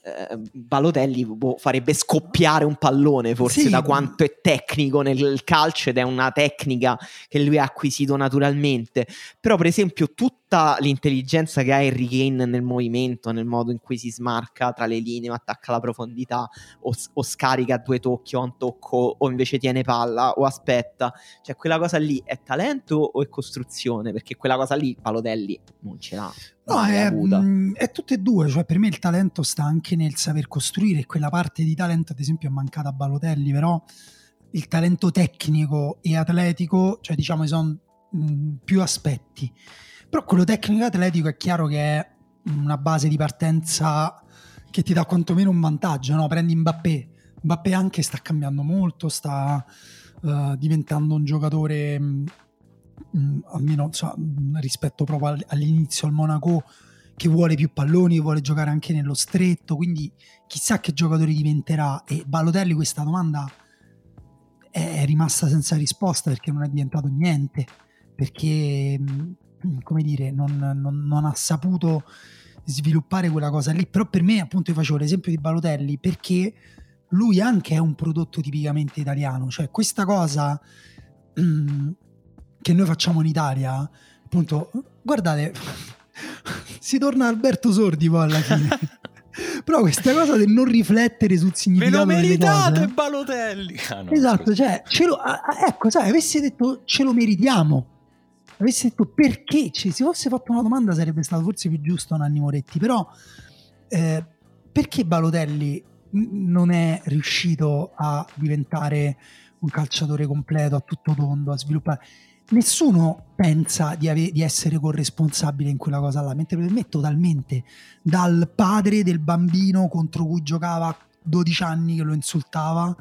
[SPEAKER 2] eh, Balotelli boh, farebbe scoppiare un pallone forse
[SPEAKER 3] Sì.
[SPEAKER 2] da quanto è tecnico nel calcio ed è una tecnica che lui ha acquisito naturalmente. Però, per esempio, tutta l'intelligenza che ha Harry Kane nel movimento, nel modo in cui si smarca tra le linee, o attacca la profondità, o, o scarica a due tocchi o a un tocco, o invece tiene palla o aspetta, cioè quella cosa lì è talento o è costruzione? Perché quella cosa lì Balotelli non ce l'ha.
[SPEAKER 3] No, è, mh, è tutte e due, cioè per me il talento sta anche nel saper costruire, quella parte di talento ad esempio è mancata a Balotelli, però il talento tecnico e atletico, cioè diciamo sono mh, più aspetti, però quello tecnico atletico è chiaro che è una base di partenza che ti dà quantomeno un vantaggio, no? prendi Mbappé, Mbappé anche sta cambiando molto, sta eh, diventando un giocatore... mh, mh, almeno insomma, mh, rispetto proprio al- all'inizio al Monaco che vuole più palloni, vuole giocare anche nello stretto, quindi chissà che giocatore diventerà e Balotelli questa domanda è rimasta senza risposta perché non è diventato niente, perché come dire, non, non- non ha saputo sviluppare quella cosa lì, però per me appunto io facevo l'esempio di Balotelli perché lui anche è un prodotto tipicamente italiano, cioè questa cosa mh, che noi facciamo in Italia, appunto, guardate, [LAUGHS] si torna Alberto Sordi poi alla fine. [LAUGHS] Però questa cosa del non riflettere sul
[SPEAKER 1] ve lo
[SPEAKER 3] significato delle
[SPEAKER 1] meritate
[SPEAKER 3] cose.
[SPEAKER 1] Balotelli Ah, no,
[SPEAKER 3] Esatto,
[SPEAKER 1] scusa.
[SPEAKER 3] cioè, ce lo, ecco, sai, avessi detto ce lo meritiamo. Avessi detto perché, ci si fosse fatto una domanda sarebbe stato forse più giusto Nanni Moretti, però eh, perché Balotelli non è riuscito a diventare un calciatore completo, a tutto tondo, a sviluppare? Nessuno pensa di, ave- di essere corresponsabile in quella cosa là, mentre per me totalmente dal padre del bambino contro cui giocava a 12 anni che lo insultava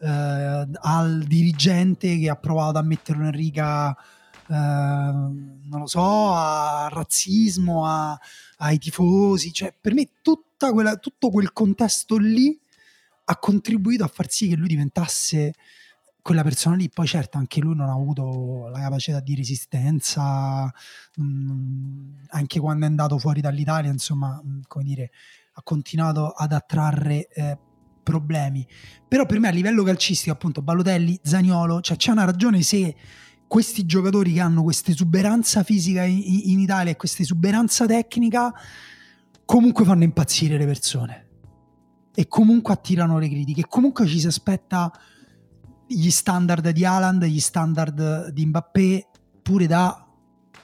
[SPEAKER 3] eh, al dirigente che ha provato a metterlo in riga non lo so a razzismo a- ai tifosi cioè per me quella- tutto quel contesto lì ha contribuito a far sì che lui diventasse quella persona lì. Poi certo anche lui non ha avuto la capacità di resistenza mm, anche quando è andato fuori dall'Italia insomma mm, come dire ha continuato ad attrarre eh, problemi. Però per me a livello calcistico appunto Balotelli, Zaniolo cioè c'è una ragione se questi giocatori che hanno questa esuberanza fisica in, in Italia e questa esuberanza tecnica comunque fanno impazzire le persone. E comunque attirano le critiche. Comunque ci si aspetta gli standard di Haaland gli standard di Mbappé pure da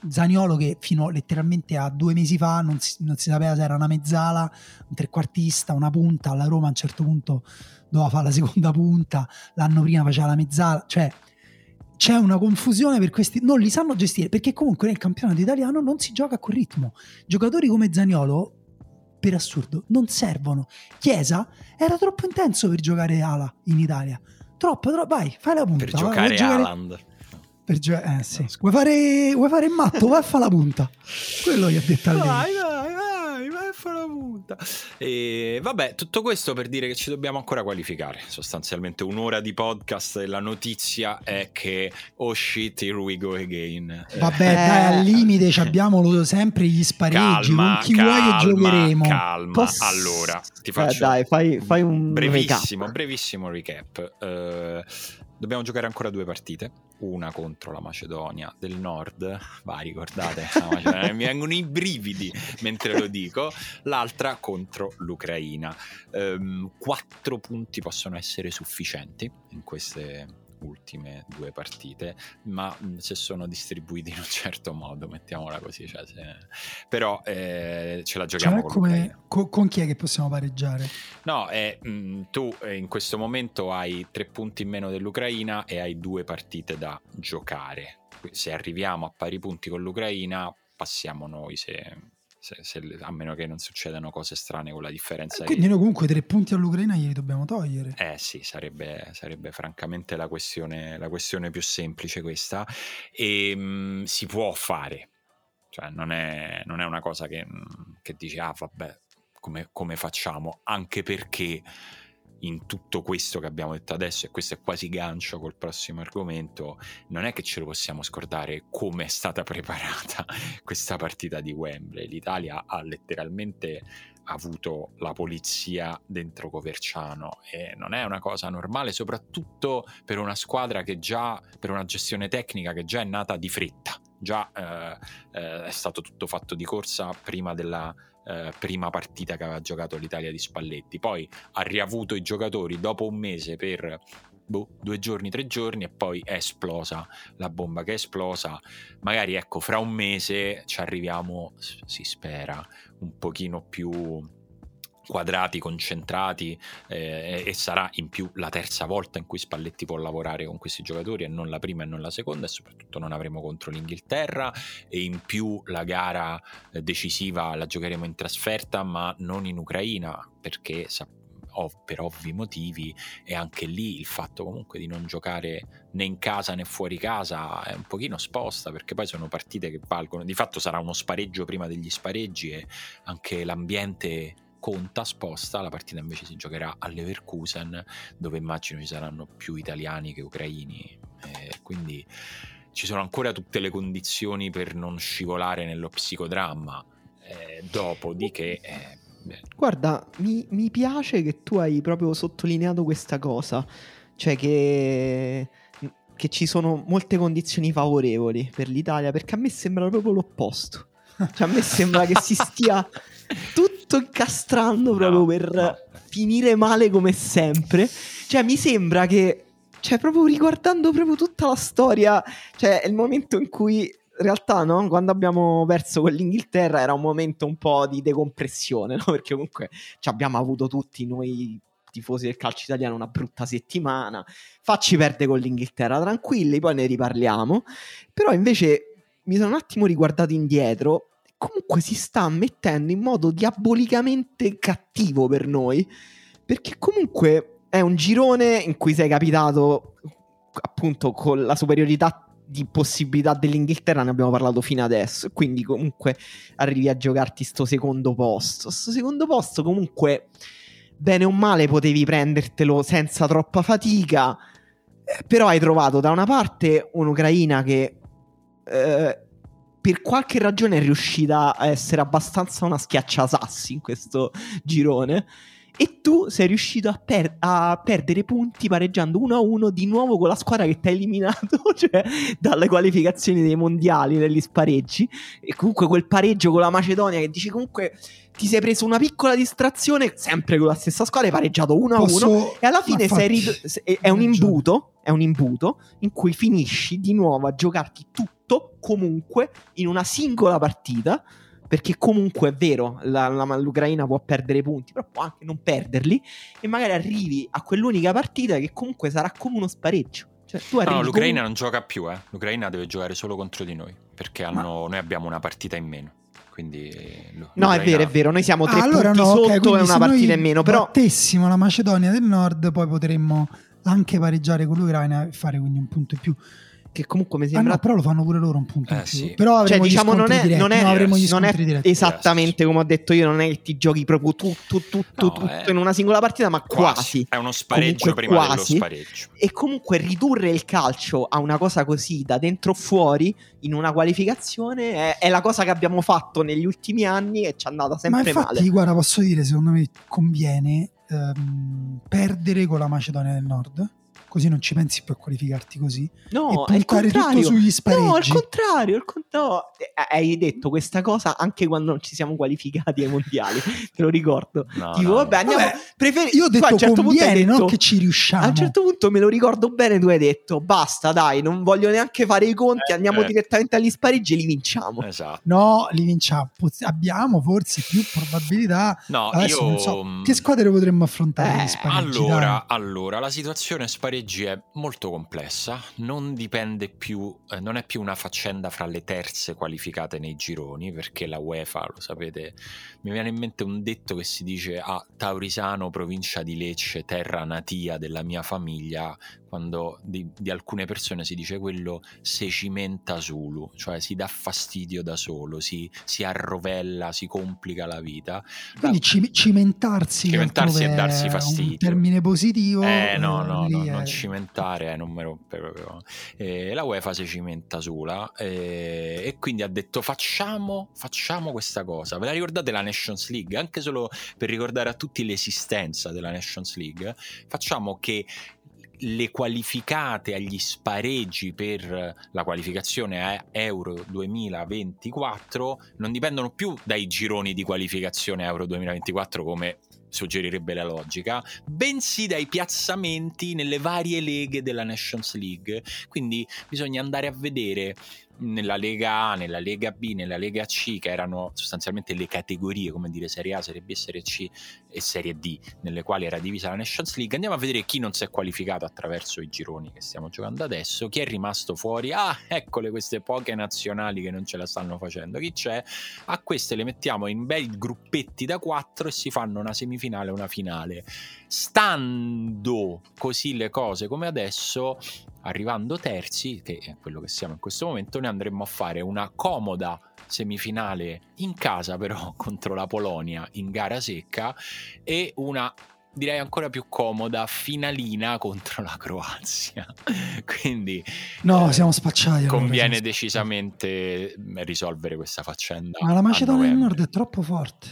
[SPEAKER 3] Zaniolo che fino letteralmente a due mesi fa non si, non si sapeva se era una mezzala, un trequartista, una punta, alla Roma a un certo punto doveva fare la seconda punta, l'anno prima faceva la mezzala, cioè c'è una confusione per questi, non li sanno gestire perché comunque nel campionato italiano non si gioca a quel ritmo. Giocatori come Zaniolo, per assurdo, non servono. Chiesa era troppo intenso per giocare ala in Italia. Troppo, troppo, vai, fai la punta.
[SPEAKER 1] Per giocare Haaland.
[SPEAKER 3] Per gio- eh, sì. vuoi, fare, vuoi fare il matto? Vai a fare la punta. Quello gli ha detto a lei.
[SPEAKER 1] Vai, vai, vai, vai a fare la punta. E vabbè, tutto questo per dire che ci dobbiamo ancora qualificare. Sostanzialmente un'ora di podcast e la notizia è che oh shit, here we go again.
[SPEAKER 3] Vabbè, eh. dai, al limite abbiamo sempre gli spareggi.
[SPEAKER 1] Calma,
[SPEAKER 3] Con chi
[SPEAKER 1] calma,
[SPEAKER 3] vuoi che giocheremo.
[SPEAKER 1] Calma,
[SPEAKER 2] Poss-
[SPEAKER 1] allora, ti
[SPEAKER 2] Eh,
[SPEAKER 1] faccio
[SPEAKER 2] dai, fai, fai un
[SPEAKER 1] brevissimo,
[SPEAKER 2] recap.
[SPEAKER 1] brevissimo recap. Eh, dobbiamo giocare ancora due partite. Una contro la Macedonia del Nord. Vai, ricordate, [LAUGHS] mi vengono i brividi mentre lo dico. L'altra contro l'Ucraina. Ehm, quattro punti possono essere sufficienti in queste ultime due partite, ma se sono distribuiti in un certo modo, mettiamola così, cioè se- però eh, ce la giochiamo
[SPEAKER 3] Cioè,
[SPEAKER 1] con
[SPEAKER 3] come,
[SPEAKER 1] l'Ucraina.
[SPEAKER 3] co- con chi è che possiamo pareggiare?
[SPEAKER 1] No, è, mh, tu eh, in questo momento hai tre punti in meno dell'Ucraina e hai due partite da giocare. Se arriviamo a pari punti con l'Ucraina, passiamo noi, se, se- se- a meno che non succedano cose strane con la differenza.
[SPEAKER 3] Quindi
[SPEAKER 1] che-
[SPEAKER 3] noi comunque tre punti all'Ucraina glieli dobbiamo togliere.
[SPEAKER 1] eh sì, sarebbe, sarebbe francamente la questione, la questione più semplice questa. E mh, si può fare, cioè non è, non è una cosa che, che dici, ah vabbè, come, come facciamo? Anche perché in tutto questo che abbiamo detto adesso, e questo è quasi gancio col prossimo argomento, non è che ce lo possiamo scordare come è stata [LAUGHS] preparata questa partita di Wembley. L'Italia ha letteralmente avuto la polizia dentro Coverciano e non è una cosa normale, soprattutto per una squadra che già, per una gestione tecnica che già è nata di fretta, già eh, eh, è stato tutto fatto di corsa prima della eh, prima partita che aveva giocato l'Italia di Spalletti, poi ha riavuto i giocatori dopo un mese per boh, due giorni, tre giorni e poi è esplosa la bomba che è esplosa. Magari ecco, fra un mese ci arriviamo, si spera, un pochino più quadrati, concentrati eh, e sarà in più la terza volta in cui Spalletti può lavorare con questi giocatori e non la prima e non la seconda e soprattutto non avremo contro l'Inghilterra e in più la gara eh, decisiva la giocheremo in trasferta ma non in Ucraina perché sa- ov- per ovvi motivi e anche lì il fatto comunque di non giocare né in casa né fuori casa è un pochino sposta perché poi sono partite che valgono. Di fatto sarà uno spareggio prima degli spareggi e anche l'ambiente conta sposta la partita invece si giocherà a Leverkusen dove immagino ci saranno più italiani che ucraini. Eh, quindi ci sono ancora tutte le condizioni per non scivolare nello psicodramma eh, dopodiché eh,
[SPEAKER 2] Guarda, mi, mi piace che tu hai proprio sottolineato questa cosa, cioè che, che ci sono molte condizioni favorevoli per l'Italia, perché a me sembra proprio l'opposto. Cioè a me sembra che si stia [LAUGHS] tutto incastrando proprio
[SPEAKER 1] No,
[SPEAKER 2] per
[SPEAKER 1] no.
[SPEAKER 2] finire male come sempre. Cioè mi sembra che, cioè proprio riguardando proprio tutta la storia, cioè è il momento in cui in realtà, no? Quando abbiamo perso con l'Inghilterra era un momento un po' di decompressione, [LAUGHS] no? Perché comunque ci abbiamo avuto tutti noi tifosi del calcio italiano una brutta settimana. Facci perdere con l'Inghilterra, tranquilli, poi ne riparliamo. Però invece mi sono un attimo riguardato indietro. Comunque si sta mettendo in modo diabolicamente cattivo per noi. Perché comunque è un girone in cui sei capitato appunto con la superiorità di possibilità dell'Inghilterra ne abbiamo parlato fino adesso. Quindi comunque arrivi a giocarti sto secondo posto. Sto secondo posto comunque bene o male potevi prendertelo senza troppa fatica. eh, Però hai trovato da una parte un'Ucraina che eh, per qualche ragione è riuscita a essere abbastanza una schiacciasassi in questo girone. E tu sei riuscito a, per- a perdere punti pareggiando 1-1 di nuovo con la squadra che ti ha eliminato [LAUGHS] cioè, dalle qualificazioni dei mondiali, negli spareggi. E comunque quel pareggio con la Macedonia che dici comunque ti sei preso una piccola distrazione, sempre con la stessa squadra, hai pareggiato 1-1.
[SPEAKER 3] Posso-
[SPEAKER 2] E alla fine rid- è, un imbuto, è un imbuto in cui finisci di nuovo a giocarti tutto comunque in una singola partita. Perché comunque è vero, la- la- l'Ucraina può perdere punti, però può anche non perderli. E magari arrivi a quell'unica partita che comunque sarà come uno spareggio. Cioè, tu arrivi
[SPEAKER 1] No, l'Ucraina non gioca più, eh. L'Ucraina deve giocare solo contro di noi, perché hanno- noi abbiamo una partita in meno. Quindi eh, l'U-
[SPEAKER 2] No, è
[SPEAKER 1] l'Ucraina-
[SPEAKER 2] vero, è vero. Noi siamo tre
[SPEAKER 3] Ah, allora
[SPEAKER 2] punti
[SPEAKER 3] no, ok,
[SPEAKER 2] sotto e una
[SPEAKER 3] se
[SPEAKER 2] partita
[SPEAKER 3] noi
[SPEAKER 2] in meno. Però
[SPEAKER 3] battessimo la Macedonia del Nord, poi potremmo anche pareggiare con l'Ucraina e fare quindi un punto in più.
[SPEAKER 2] Che comunque mi
[SPEAKER 3] Ah
[SPEAKER 2] sembra
[SPEAKER 3] no, però lo fanno pure loro un punto in
[SPEAKER 1] Eh,
[SPEAKER 3] più.
[SPEAKER 1] sì.
[SPEAKER 3] Però
[SPEAKER 2] Cioè, diciamo, non è,
[SPEAKER 3] diretti.
[SPEAKER 2] non è-
[SPEAKER 3] no, avremo gli
[SPEAKER 2] non è
[SPEAKER 3] diretti.
[SPEAKER 2] esattamente come ho detto io, non è che ti giochi proprio tutto, tutto, tutto,
[SPEAKER 1] No,
[SPEAKER 2] tutto
[SPEAKER 1] è-
[SPEAKER 2] in una singola partita, ma quasi.
[SPEAKER 1] È uno spareggio
[SPEAKER 2] Comunque
[SPEAKER 1] prima
[SPEAKER 2] quasi.
[SPEAKER 1] dello spareggio.
[SPEAKER 2] E comunque ridurre il calcio a una cosa così da dentro o fuori in una qualificazione è, è la cosa che abbiamo fatto negli ultimi anni e ci è andata
[SPEAKER 3] Ma
[SPEAKER 2] sempre
[SPEAKER 3] infatti,
[SPEAKER 2] male.
[SPEAKER 3] guarda, posso dire, secondo me conviene ehm, perdere con la Macedonia del Nord, così non ci pensi più a qualificarti così.
[SPEAKER 2] No,
[SPEAKER 3] e puntare tutto
[SPEAKER 2] contrario.
[SPEAKER 3] sugli spareggi.
[SPEAKER 2] No, al contrario, al con- no, eh, hai detto questa cosa anche quando non ci siamo qualificati ai mondiali, te lo ricordo.
[SPEAKER 1] No,
[SPEAKER 2] tipo,
[SPEAKER 1] no,
[SPEAKER 2] vabbè, andiamo.
[SPEAKER 3] Vabbè,
[SPEAKER 2] preferi-
[SPEAKER 3] Io ho
[SPEAKER 2] tu a
[SPEAKER 3] detto
[SPEAKER 2] un certo punto
[SPEAKER 3] conviene,
[SPEAKER 2] detto-
[SPEAKER 3] non che ci riusciamo.
[SPEAKER 2] A un certo punto me lo ricordo bene, tu hai detto basta, dai, non voglio neanche fare i conti,
[SPEAKER 1] Eh,
[SPEAKER 2] andiamo
[SPEAKER 1] eh.
[SPEAKER 2] direttamente agli spareggi e li vinciamo.
[SPEAKER 1] Esatto.
[SPEAKER 3] No, li vinciamo. Poz- abbiamo forse più probabilità.
[SPEAKER 1] No,
[SPEAKER 3] Adesso
[SPEAKER 1] io...
[SPEAKER 3] non so che squadre potremmo affrontare
[SPEAKER 2] Eh,
[SPEAKER 3] gli spareggi.
[SPEAKER 1] Allora, allora, la situazione spareggi è molto complessa, non dipende più, eh, non è più una faccenda fra le terze qualificate nei gironi, perché la UEFA, lo sapete, mi viene in mente un detto che si dice a Taurisano, provincia di Lecce, terra natia della mia famiglia, quando di, di alcune persone si dice quello se cimenta solo, cioè si dà fastidio da solo, si, si arrovella, si complica la vita.
[SPEAKER 3] Quindi ci- cimentarsi,
[SPEAKER 1] Cimentarsi e darsi fastidio.
[SPEAKER 3] Un termine positivo.
[SPEAKER 1] Eh no,
[SPEAKER 3] eh,
[SPEAKER 1] no,
[SPEAKER 3] lì
[SPEAKER 1] no,
[SPEAKER 3] è-
[SPEAKER 1] non cimentare, eh, non mi rompe proprio. Eh, la UEFA si cimenta sola eh, e quindi ha detto facciamo, facciamo questa cosa. Ve la ricordate la Nations League? Anche solo per ricordare a tutti l'esistenza della Nations League, facciamo che le qualificate agli spareggi per la qualificazione a Euro 2024 non dipendono più dai gironi di qualificazione Euro 2024 come suggerirebbe la logica, bensì dai piazzamenti nelle varie leghe della Nations League. Quindi bisogna andare a vedere nella Lega A, nella Lega B, nella Lega C, che erano sostanzialmente le categorie, come dire Serie A, Serie B, Serie C e Serie D, nelle quali era divisa la Nations League. Andiamo a vedere chi non si è qualificato attraverso i gironi che stiamo giocando adesso, chi è rimasto fuori. Ah, eccole queste poche nazionali che non ce la stanno facendo. Chi c'è? A queste le mettiamo in bei gruppetti da quattro e si fanno una semifinale e una finale. Stando così le cose come adesso, arrivando terzi, che è quello che siamo in questo momento, noi andremo a fare una comoda semifinale in casa [LAUGHS] però contro la Polonia in gara secca e una direi ancora più comoda finalina contro la Croazia. [LAUGHS] Quindi
[SPEAKER 3] No,
[SPEAKER 1] eh,
[SPEAKER 3] siamo spacciati.
[SPEAKER 1] conviene
[SPEAKER 3] siamo
[SPEAKER 1] decisamente risolvere questa faccenda.
[SPEAKER 3] spacciati. Ma la Macedonia del. Nord è troppo forte.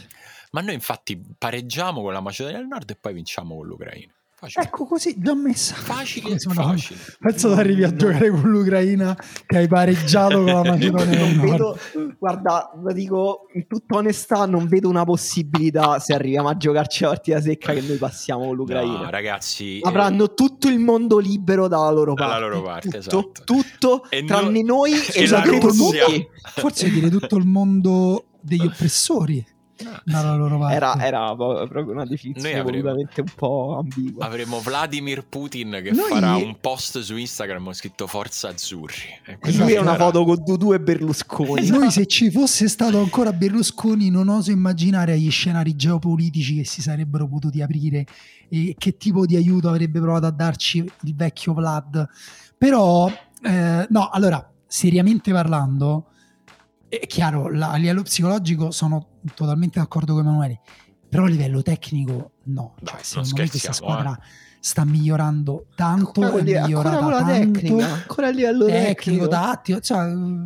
[SPEAKER 1] Ma noi infatti pareggiamo con la Macedonia del Nord e poi vinciamo con l'Ucraina. Facile.
[SPEAKER 3] Ecco così, già messa.
[SPEAKER 1] Facile, facile.
[SPEAKER 3] Penso
[SPEAKER 2] No,
[SPEAKER 3] che arrivi a
[SPEAKER 2] no.
[SPEAKER 3] giocare con l'Ucraina che hai pareggiato con la [LAUGHS] Macedonia
[SPEAKER 2] vedo, guarda, lo dico in tutta onestà, non vedo una possibilità se arriviamo a giocarci la partita secca che noi passiamo con l'Ucraina.
[SPEAKER 1] No, ragazzi, eh,
[SPEAKER 2] Avranno tutto il mondo libero dalla loro parte.
[SPEAKER 1] Dalla loro parte,
[SPEAKER 2] tutto,
[SPEAKER 1] esatto.
[SPEAKER 2] tutto
[SPEAKER 1] E
[SPEAKER 2] tranne
[SPEAKER 1] no-
[SPEAKER 2] noi
[SPEAKER 1] e
[SPEAKER 2] e
[SPEAKER 1] la Russia.
[SPEAKER 3] Forse dire tutto il mondo degli oppressori [LAUGHS] dalla loro parte.
[SPEAKER 2] Era, era proprio una definizione
[SPEAKER 1] Noi avremo-
[SPEAKER 2] volutamente un po' ambigua.
[SPEAKER 1] avremo Vladimir Putin che
[SPEAKER 3] Noi-
[SPEAKER 1] farà un post su Instagram scritto Forza Azzurri.
[SPEAKER 2] Lui è una foto con Dudu e Berlusconi.
[SPEAKER 3] Noi se ci fosse stato ancora Berlusconi non oso immaginare gli scenari geopolitici che si sarebbero potuti aprire e che tipo di aiuto avrebbe provato a darci il vecchio Vlad. Però, eh, no, allora, seriamente parlando, è chiaro, la- a livello psicologico sono totalmente d'accordo con Emanuele, però a livello tecnico no.
[SPEAKER 1] Dai,
[SPEAKER 3] Cioè,
[SPEAKER 1] non
[SPEAKER 3] secondo me questa squadra sta migliorando tanto,
[SPEAKER 2] Ancora
[SPEAKER 3] è
[SPEAKER 2] ancora
[SPEAKER 3] migliorata
[SPEAKER 2] la
[SPEAKER 3] tanto,
[SPEAKER 2] tecnica, ancora a livello
[SPEAKER 3] tecnico,
[SPEAKER 2] tecnico.
[SPEAKER 3] tattico, cioè, mm,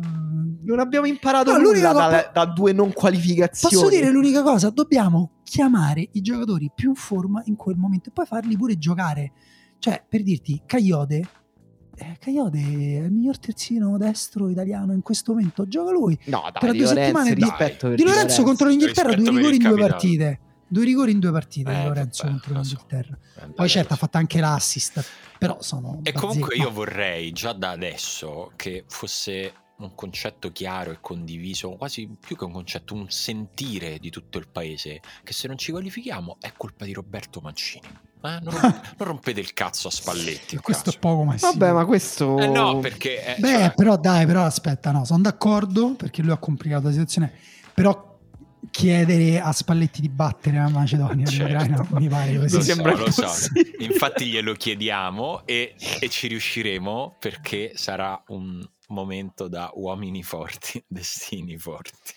[SPEAKER 2] Non abbiamo imparato
[SPEAKER 3] No,
[SPEAKER 2] nulla da,
[SPEAKER 3] cosa-
[SPEAKER 2] da due non qualificazioni.
[SPEAKER 3] Posso dire l'unica cosa? Dobbiamo chiamare i giocatori più in forma in quel momento e poi farli pure giocare. Cioè, per dirti, Caiode, eh, Caiode è il miglior terzino destro italiano in questo momento. Gioca lui.
[SPEAKER 2] No, dai,
[SPEAKER 3] Tra due
[SPEAKER 2] Lorenzo,
[SPEAKER 3] settimane di-
[SPEAKER 2] rispetto
[SPEAKER 3] Di Lorenzo contro l'Inghilterra,
[SPEAKER 1] Rispetto
[SPEAKER 3] due rigori in due
[SPEAKER 1] capitano.
[SPEAKER 3] partite. Due rigori in due partite
[SPEAKER 1] Eh,
[SPEAKER 3] di Lorenzo
[SPEAKER 1] vabbè,
[SPEAKER 3] contro
[SPEAKER 1] lo so.
[SPEAKER 3] l'Inghilterra.
[SPEAKER 1] Eh,
[SPEAKER 3] Poi certo ha fatto anche l'assist, però sono...
[SPEAKER 1] E
[SPEAKER 3] bazzi-
[SPEAKER 1] comunque io vorrei già da adesso che fosse un concetto chiaro e condiviso, quasi più che un concetto, un sentire di tutto il paese, che se non ci qualifichiamo è colpa di Roberto Mancini. Eh? Non, [LAUGHS] non, rompete il cazzo a Spalletti.
[SPEAKER 3] questo è poco ma sì.
[SPEAKER 2] Vabbè, ma questo...
[SPEAKER 1] Eh no, perché... Eh,
[SPEAKER 3] Beh,
[SPEAKER 1] cioè...
[SPEAKER 3] però dai, però aspetta, no, sono d'accordo perché lui ha complicato la situazione, però chiedere a Spalletti di battere la Macedonia certo. mi pare [LAUGHS] così.
[SPEAKER 1] Lo sembra so, lo so. [LAUGHS] Infatti glielo chiediamo e, e ci riusciremo perché sarà un momento da uomini forti, [LAUGHS] destini forti.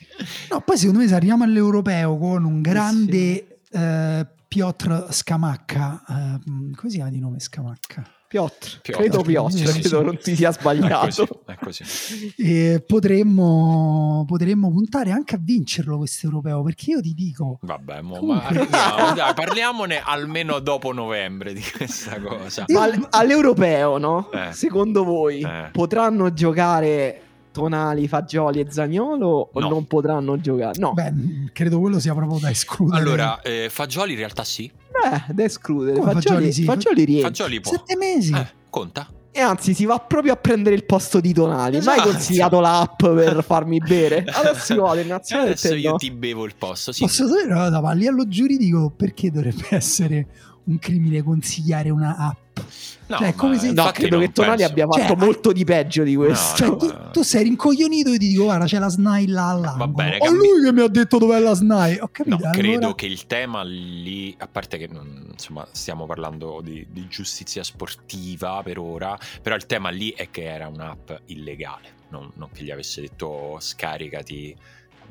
[SPEAKER 3] No, poi secondo me se arriviamo all'europeo con un grande sì. eh, Piotr Scamacca, eh, come si chiama di nome Scamacca?
[SPEAKER 2] Piotr, Piotr. credo Piotr, sì, credo sì. non ti sia sbagliato.
[SPEAKER 1] È così, è così. [LAUGHS]
[SPEAKER 3] E potremmo, potremmo, puntare anche a vincerlo questo europeo, perché io ti dico...
[SPEAKER 1] Vabbè, mo, comunque... ma, no, [LAUGHS] dai, parliamone almeno dopo novembre di questa cosa.
[SPEAKER 2] Ma all'europeo, no? Eh. Secondo voi eh. potranno giocare Tonali, Fagioli e Zagnolo o no. non potranno giocare? No.
[SPEAKER 3] Beh, credo quello sia proprio da escludere.
[SPEAKER 1] Allora, eh, Fagioli in realtà sì.
[SPEAKER 2] Beh, da escludere. Fagioli, Fagioli, sì. Fagioli rientra.
[SPEAKER 1] Fagioli può.
[SPEAKER 3] Sette mesi.
[SPEAKER 1] Eh, conta.
[SPEAKER 2] E anzi, si va proprio a prendere il posto di Tonali. Esatto. Mai consigliato l'app per farmi bere. Adesso io vado in nazionale.
[SPEAKER 1] Adesso io ti bevo il posto. Sì.
[SPEAKER 3] Posso dire una cosa, ma a livello giuridico, perché dovrebbe [LAUGHS] essere un crimine consigliare una app?
[SPEAKER 1] No, cioè, come se...
[SPEAKER 2] no credo che Tonali penso. abbia fatto cioè, molto di peggio di questo.
[SPEAKER 3] No, cioè, tu, tu, sei rincoglionito e ti dico, guarda, c'è la SNAI là all'angolo. Va bene, cambi... lui che mi ha detto dov'è la SNAI. Ho capito.
[SPEAKER 1] No, allora... credo che il tema lì, a parte che non, insomma, stiamo parlando di, di giustizia sportiva per ora, però il tema lì è che era un'app illegale, non, non che gli avesse detto scaricati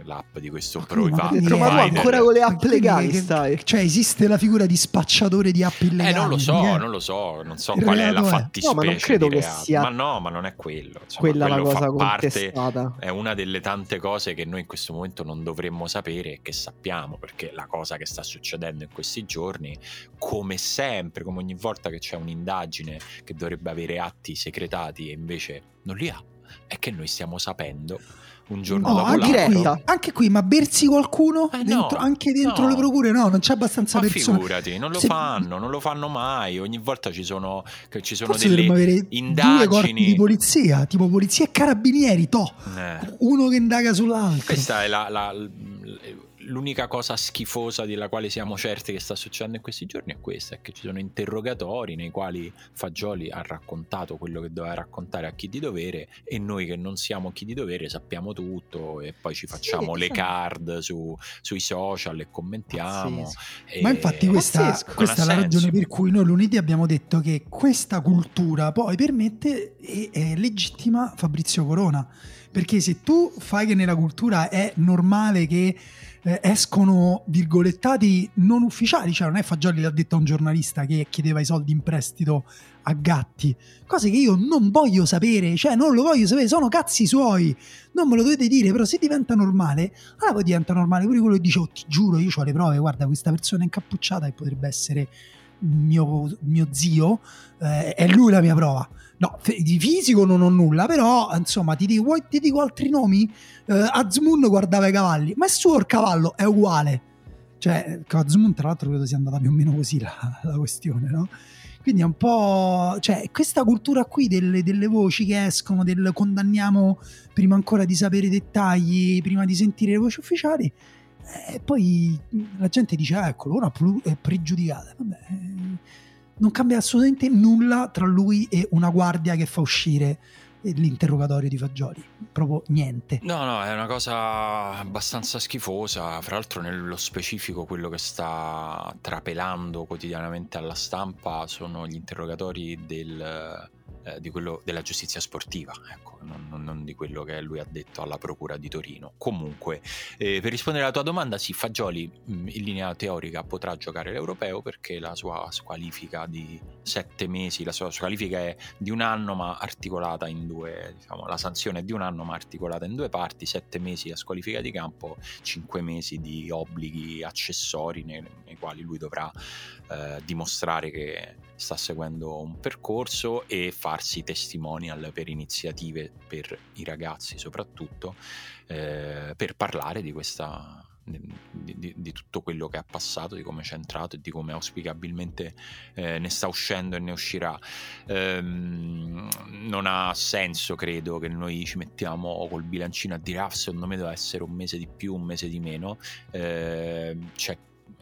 [SPEAKER 1] l'app di questo pro
[SPEAKER 2] ma, provider. Ma tu ancora con le app legali stai?
[SPEAKER 3] Cioè esiste la figura di spacciatore di app illegali?
[SPEAKER 1] Eh non lo so, eh? non lo so, non so qual è la fattispecie.
[SPEAKER 2] No, ma non credo che sia
[SPEAKER 1] Ma no, ma non è quello.
[SPEAKER 2] Insomma, quella la cosa contestata.
[SPEAKER 1] Parte, è una delle tante cose che noi in questo momento non dovremmo sapere e che sappiamo, perché la cosa che sta succedendo in questi giorni, come sempre, come ogni volta che c'è un'indagine che dovrebbe avere atti segretati e invece non li ha, è che noi stiamo sapendo un giorno
[SPEAKER 3] no,
[SPEAKER 1] dopo
[SPEAKER 3] anche qui, anche qui, ma bersi qualcuno?
[SPEAKER 1] Eh
[SPEAKER 3] dentro,
[SPEAKER 1] no,
[SPEAKER 3] anche dentro no. le procure? No, non c'è abbastanza
[SPEAKER 1] ma
[SPEAKER 3] persone.
[SPEAKER 1] figurati, non lo Se... fanno, non lo fanno mai. Ogni volta ci sono, ci sono
[SPEAKER 3] Forse
[SPEAKER 1] delle
[SPEAKER 3] avere
[SPEAKER 1] indagini.
[SPEAKER 3] Di polizia, tipo polizia e carabinieri, to. Eh. Uno che indaga sull'altro.
[SPEAKER 1] Questa è la, la l'unica cosa schifosa della quale siamo certi che sta succedendo in questi giorni è questa, è che ci sono interrogatori nei quali Fagioli ha raccontato quello che doveva raccontare a chi di dovere e noi che non siamo chi di dovere sappiamo tutto e poi ci facciamo sì, le card su, sui social e commentiamo. E
[SPEAKER 3] Ma infatti questa, questa è la ragione per cui noi lunedì abbiamo detto che questa cultura poi permette e è legittima Fabrizio Corona. Perché se tu fai che nella cultura è normale che eh, escono virgolettati non ufficiali, cioè non è Fagioli l'ha detto a un giornalista che chiedeva i soldi in prestito a Gatti, cose che io non voglio sapere, cioè non lo voglio sapere, sono cazzi suoi, non me lo dovete dire, però se diventa normale, allora poi diventa normale pure quello che dice, oh, ti giuro, io ho le prove, guarda questa persona è incappucciata e potrebbe essere mio, mio zio, eh, è lui la mia prova. No, di fisico non ho nulla, però insomma ti dico, ti dico altri nomi? Uh, Azmoon guardava i cavalli, ma è suo il cavallo, è uguale. Cioè, Azmoon tra l'altro credo sia andata più o meno così la, la questione, no? Quindi è un po'... cioè questa cultura qui delle, delle voci che escono, del condanniamo prima ancora di sapere i dettagli, prima di sentire le voci ufficiali, e eh, poi la gente dice, ah, ecco, ora è pregiudicata. Vabbè, non cambia assolutamente nulla tra lui e una guardia che fa uscire l'interrogatorio di Fagioli, proprio niente.
[SPEAKER 1] No, no, è una cosa abbastanza schifosa, fra l'altro nello specifico quello che sta trapelando quotidianamente alla stampa sono gli interrogatori del eh, di quello della giustizia sportiva, ecco, non, non, non, di quello che lui ha detto alla Procura di Torino. Comunque, eh, per rispondere alla tua domanda, sì, Fagioli mm, in linea teorica potrà giocare l'Europeo perché la sua squalifica di sette mesi, la sua squalifica è di un anno ma articolata in due, diciamo, la sanzione è di un anno ma articolata in due parti, sette mesi a squalifica di campo, cinque mesi di obblighi accessori nei, nei quali lui dovrà eh, dimostrare che sta seguendo un percorso e farsi testimonial per iniziative per i ragazzi soprattutto eh, per parlare di questa di, di, di, tutto quello che ha passato, di come è entrato e di come auspicabilmente eh, ne sta uscendo e ne uscirà. Ehm, non ha senso, credo, che noi ci mettiamo col bilancino a dire ah, secondo me deve essere un mese di più, un mese di meno. Ehm,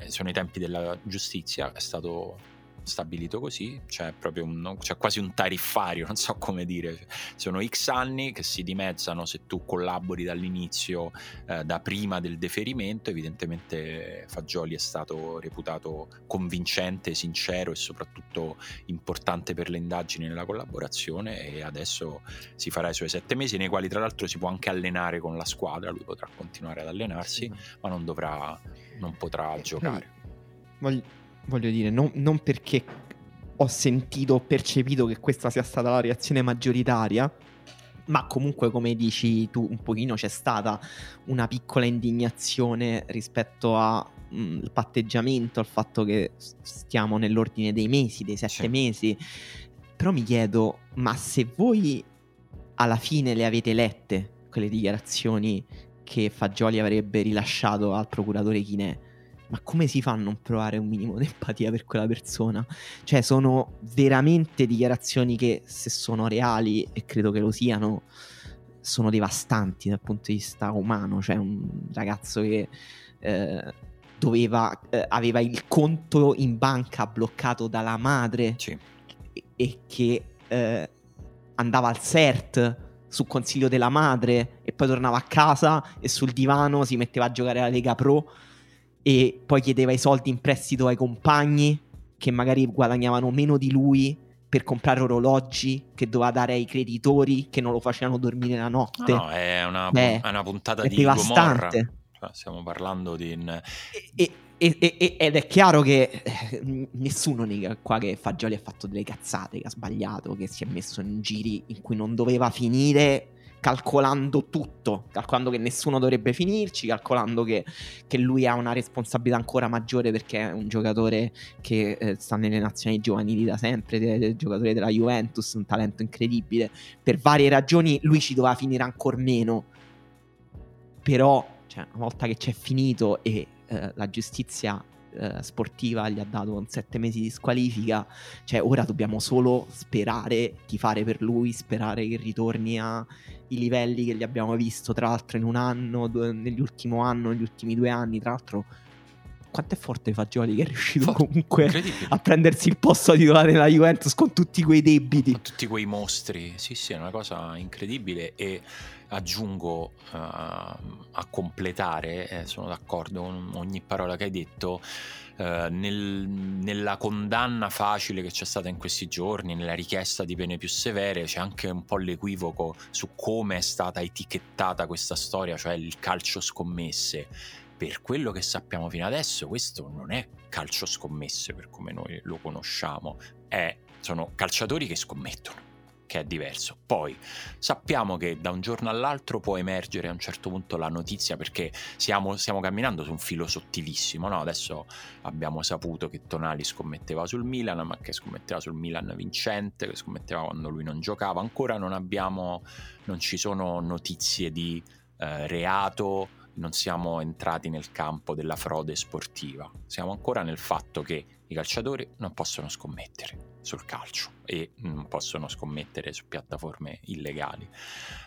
[SPEAKER 1] sono i tempi della giustizia, è stato stabilito così, c'è proprio un, c'è quasi un tariffario, [LAUGHS] non so come dire, sono X anni che si dimezzano se tu collabori dall'inizio, eh, da prima del deferimento, evidentemente Fagioli è stato reputato convincente, sincero e soprattutto importante per le indagini nella collaborazione e adesso si farà i suoi sette mesi nei quali tra l'altro si può anche allenare con la squadra, lui potrà continuare ad allenarsi, ma non dovrà, non potrà eh, giocare.
[SPEAKER 2] Voglio voglio dire, non, non perché ho sentito, ho percepito che questa sia stata la reazione maggioritaria, ma comunque come dici tu un pochino c'è stata una piccola indignazione rispetto al mm, patteggiamento, al fatto che stiamo nell'ordine dei mesi, dei sette sì. mesi. Però mi chiedo, ma se voi alla fine le avete lette, quelle dichiarazioni che Fagioli avrebbe rilasciato al procuratore Chinè, ma come si fa a non provare un minimo di empatia per quella persona? Cioè, sono veramente dichiarazioni che, se sono reali, e credo che lo siano, sono devastanti dal punto di vista umano. Cioè, un ragazzo che eh, doveva, eh, aveva il conto in banca bloccato dalla madre
[SPEAKER 1] sì.
[SPEAKER 2] e, e, che eh, andava al CERT su consiglio della madre e poi tornava a casa e sul divano si metteva a giocare alla Lega Pro e poi chiedeva i soldi in prestito ai compagni che magari guadagnavano meno di lui per comprare orologi che doveva dare ai creditori che non lo facevano dormire la notte.
[SPEAKER 1] No, no è, una, Beh, è una puntata è di devastante. Gomorra. Cioè, stiamo parlando di...
[SPEAKER 2] In... E, e, e, ed è chiaro che eh, nessuno nega qua che Fagioli ha fatto delle cazzate, che ha sbagliato, che si è messo in giri in cui non doveva finire calcolando tutto, calcolando che nessuno dovrebbe finirci, calcolando che, che, lui ha una responsabilità ancora maggiore perché è un giocatore che eh, sta nelle nazioni giovanili da sempre, del de giocatore della Juventus, un talento incredibile. Per varie ragioni lui ci doveva finire ancora meno, però cioè, una volta che c'è finito e eh, la giustizia eh, sportiva gli ha dato sette mesi di squalifica. Cioè, ora dobbiamo solo sperare, tifare per lui, sperare che ritorni ai livelli che gli abbiamo visto, tra l'altro, in un anno, due, nell'ultimo anno, negli ultimi due anni. Tra l'altro, quanto è forte Fagioli che è riuscito forte, comunque a prendersi il posto titolare nella Juventus con tutti quei debiti. Con
[SPEAKER 1] tutti quei mostri. Sì, sì, è una cosa incredibile e aggiungo uh, a completare, eh, sono d'accordo con ogni parola che hai detto, uh, nel, nella condanna facile che c'è stata in questi giorni, nella richiesta di pene più severe, c'è anche un po' l'equivoco su come è stata etichettata questa storia, cioè il calcio scommesse. Per quello che sappiamo fino adesso, questo non è calcio scommesse per come noi lo conosciamo, è, sono calciatori che scommettono che è diverso. Poi sappiamo che da un giorno all'altro può emergere a un certo punto la notizia perché siamo, stiamo camminando su un filo sottilissimo. No? Adesso abbiamo saputo che Tonali scommetteva sul Milan, ma che scommetteva sul Milan vincente, che scommetteva quando lui non giocava. Ancora non abbiamo, non ci sono notizie di eh, reato non siamo entrati nel campo della frode sportiva, siamo ancora nel fatto che i calciatori non possono scommettere sul calcio e non possono scommettere su piattaforme illegali.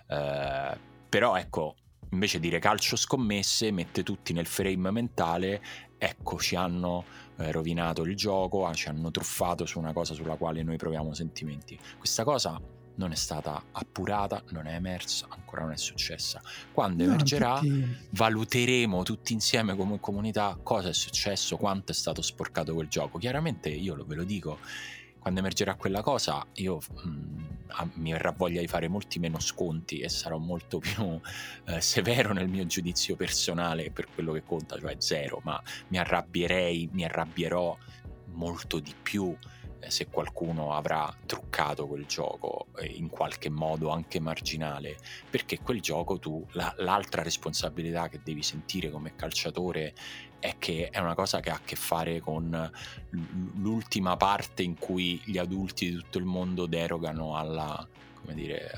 [SPEAKER 1] Eh, però ecco, invece dire calcio scommesse mette tutti nel frame mentale, ecco ci hanno eh, rovinato il gioco, ci hanno truffato su una cosa sulla quale noi proviamo sentimenti. Questa cosa non è stata appurata, non è emersa, ancora non è successa. Quando no, emergerà, tutti... valuteremo tutti insieme come comunità cosa è successo, quanto è stato sporcato quel gioco. Chiaramente io ve lo dico, quando emergerà quella cosa, io mh, mm, mi verrà voglia di fare molti meno sconti e sarò molto [LAUGHS] più eh, severo nel mio giudizio personale per quello che conta, cioè zero, ma mi arrabbierei, mi arrabbierò molto di più se qualcuno avrà truccato quel gioco eh, in qualche modo anche marginale, perché quel gioco tu, la, l'altra responsabilità che devi sentire come calciatore è che è una cosa che ha a che fare con l'ultima parte in cui gli adulti di tutto il mondo derogano alla, dire,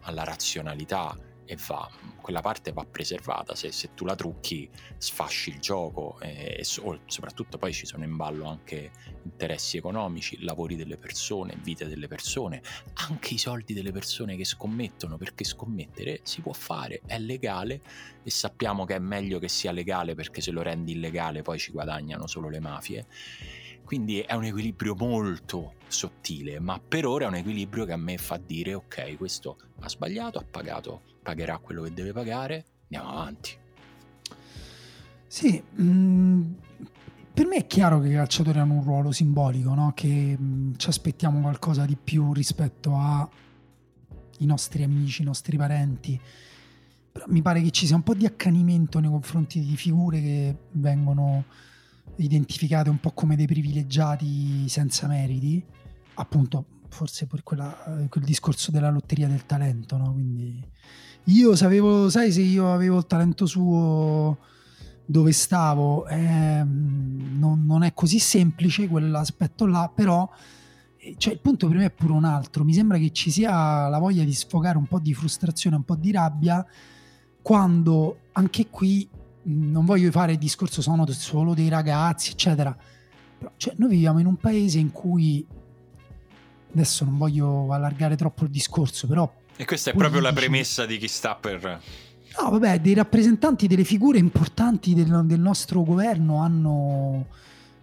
[SPEAKER 1] alla razionalità e va, quella parte va preservata, se, se, tu la trucchi sfasci il gioco e, e soprattutto poi ci sono in ballo anche interessi economici, lavori delle persone, vite delle persone, anche i soldi delle persone che scommettono, perché scommettere si può fare, è legale e sappiamo che è meglio che sia legale perché se lo rendi illegale poi ci guadagnano solo le mafie. Quindi è un equilibrio molto sottile, ma per ora è un equilibrio che a me fa dire ok, questo ha sbagliato, ha pagato, pagherà quello che deve pagare, andiamo avanti.
[SPEAKER 3] Sì, mm, per me è chiaro che i calciatori hanno un ruolo simbolico, no? che mm, ci aspettiamo qualcosa di più rispetto ai nostri amici, i nostri parenti. Però mi pare che ci sia un po' di accanimento nei confronti di figure che vengono identificate un po' come dei privilegiati senza meriti, appunto forse per quella, quel discorso della lotteria del talento, no? Quindi io sapevo, sai se io avevo il talento suo dove stavo, eh, non, non, è così semplice quell'aspetto là, però eh, cioè, il punto per me è pure un altro, mi sembra che ci sia la voglia di sfogare un po' di frustrazione, un po' di rabbia, quando anche qui non voglio fare il discorso sono solo dei ragazzi, eccetera. Però, cioè, noi viviamo in un paese in cui adesso non voglio allargare troppo il discorso, però.
[SPEAKER 1] E questa è proprio la premessa di chi sta per.
[SPEAKER 3] No, vabbè, dei rappresentanti delle figure importanti del, del nostro governo hanno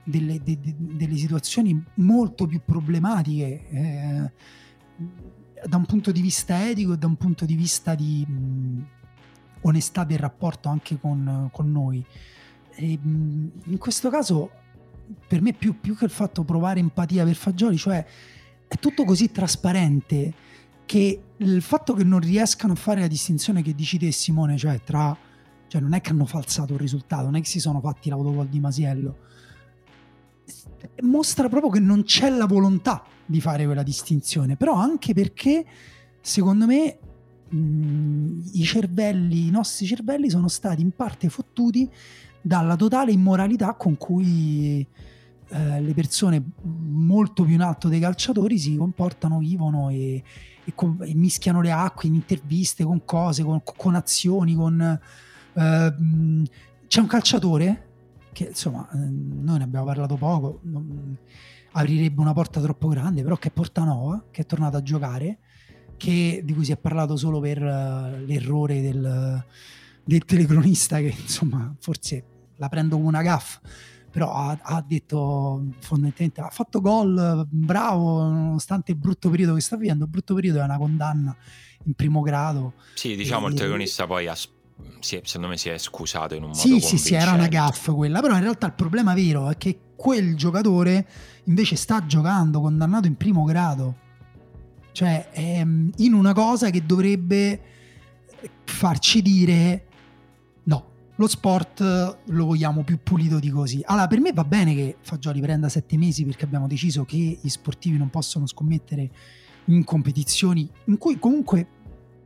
[SPEAKER 3] delle, de, de, delle, situazioni molto più problematiche eh, da un punto di vista etico e da un punto di vista di. Mh, onestà del rapporto anche con, con noi. E, in questo caso, per me, più, più che il fatto provare empatia per Fagioli, cioè è tutto così trasparente che il fatto che non riescano a fare la distinzione che dici te, Simone, cioè tra. Cioè, non è che hanno falsato il risultato, non è che si sono fatti l'autogol di Masiello. Mostra proprio che non c'è la volontà di fare quella distinzione, però anche perché secondo me mh, i cervelli, i nostri cervelli sono stati in parte fottuti dalla totale immoralità con cui eh, le persone molto più in alto dei calciatori si comportano, vivono e, e, con, e mischiano le acque in interviste con cose, con, con azioni, con... Eh, c'è un calciatore che insomma eh, noi ne abbiamo parlato poco, non, aprirebbe una porta troppo grande, però che è Portanova, che è tornato a giocare che, di cui si è parlato solo per uh, l'errore del, del, telecronista che insomma forse la prendo come una gaffa però ha, ha, detto fondamentalmente ha fatto gol bravo nonostante il brutto periodo che sta vivendo. Il brutto periodo è una condanna in primo grado.
[SPEAKER 1] Sì diciamo e, il telecronista poi ha si è, secondo me si è scusato in un modo
[SPEAKER 3] sì sì sì era una gaffa quella però in realtà il problema vero è che quel giocatore invece sta giocando condannato in primo grado. Cioè ehm, in una cosa che dovrebbe farci dire lo sport lo vogliamo più pulito di così. Allora, per me va bene che Fagioli prenda sette mesi perché abbiamo deciso che gli sportivi non possono scommettere in competizioni in cui comunque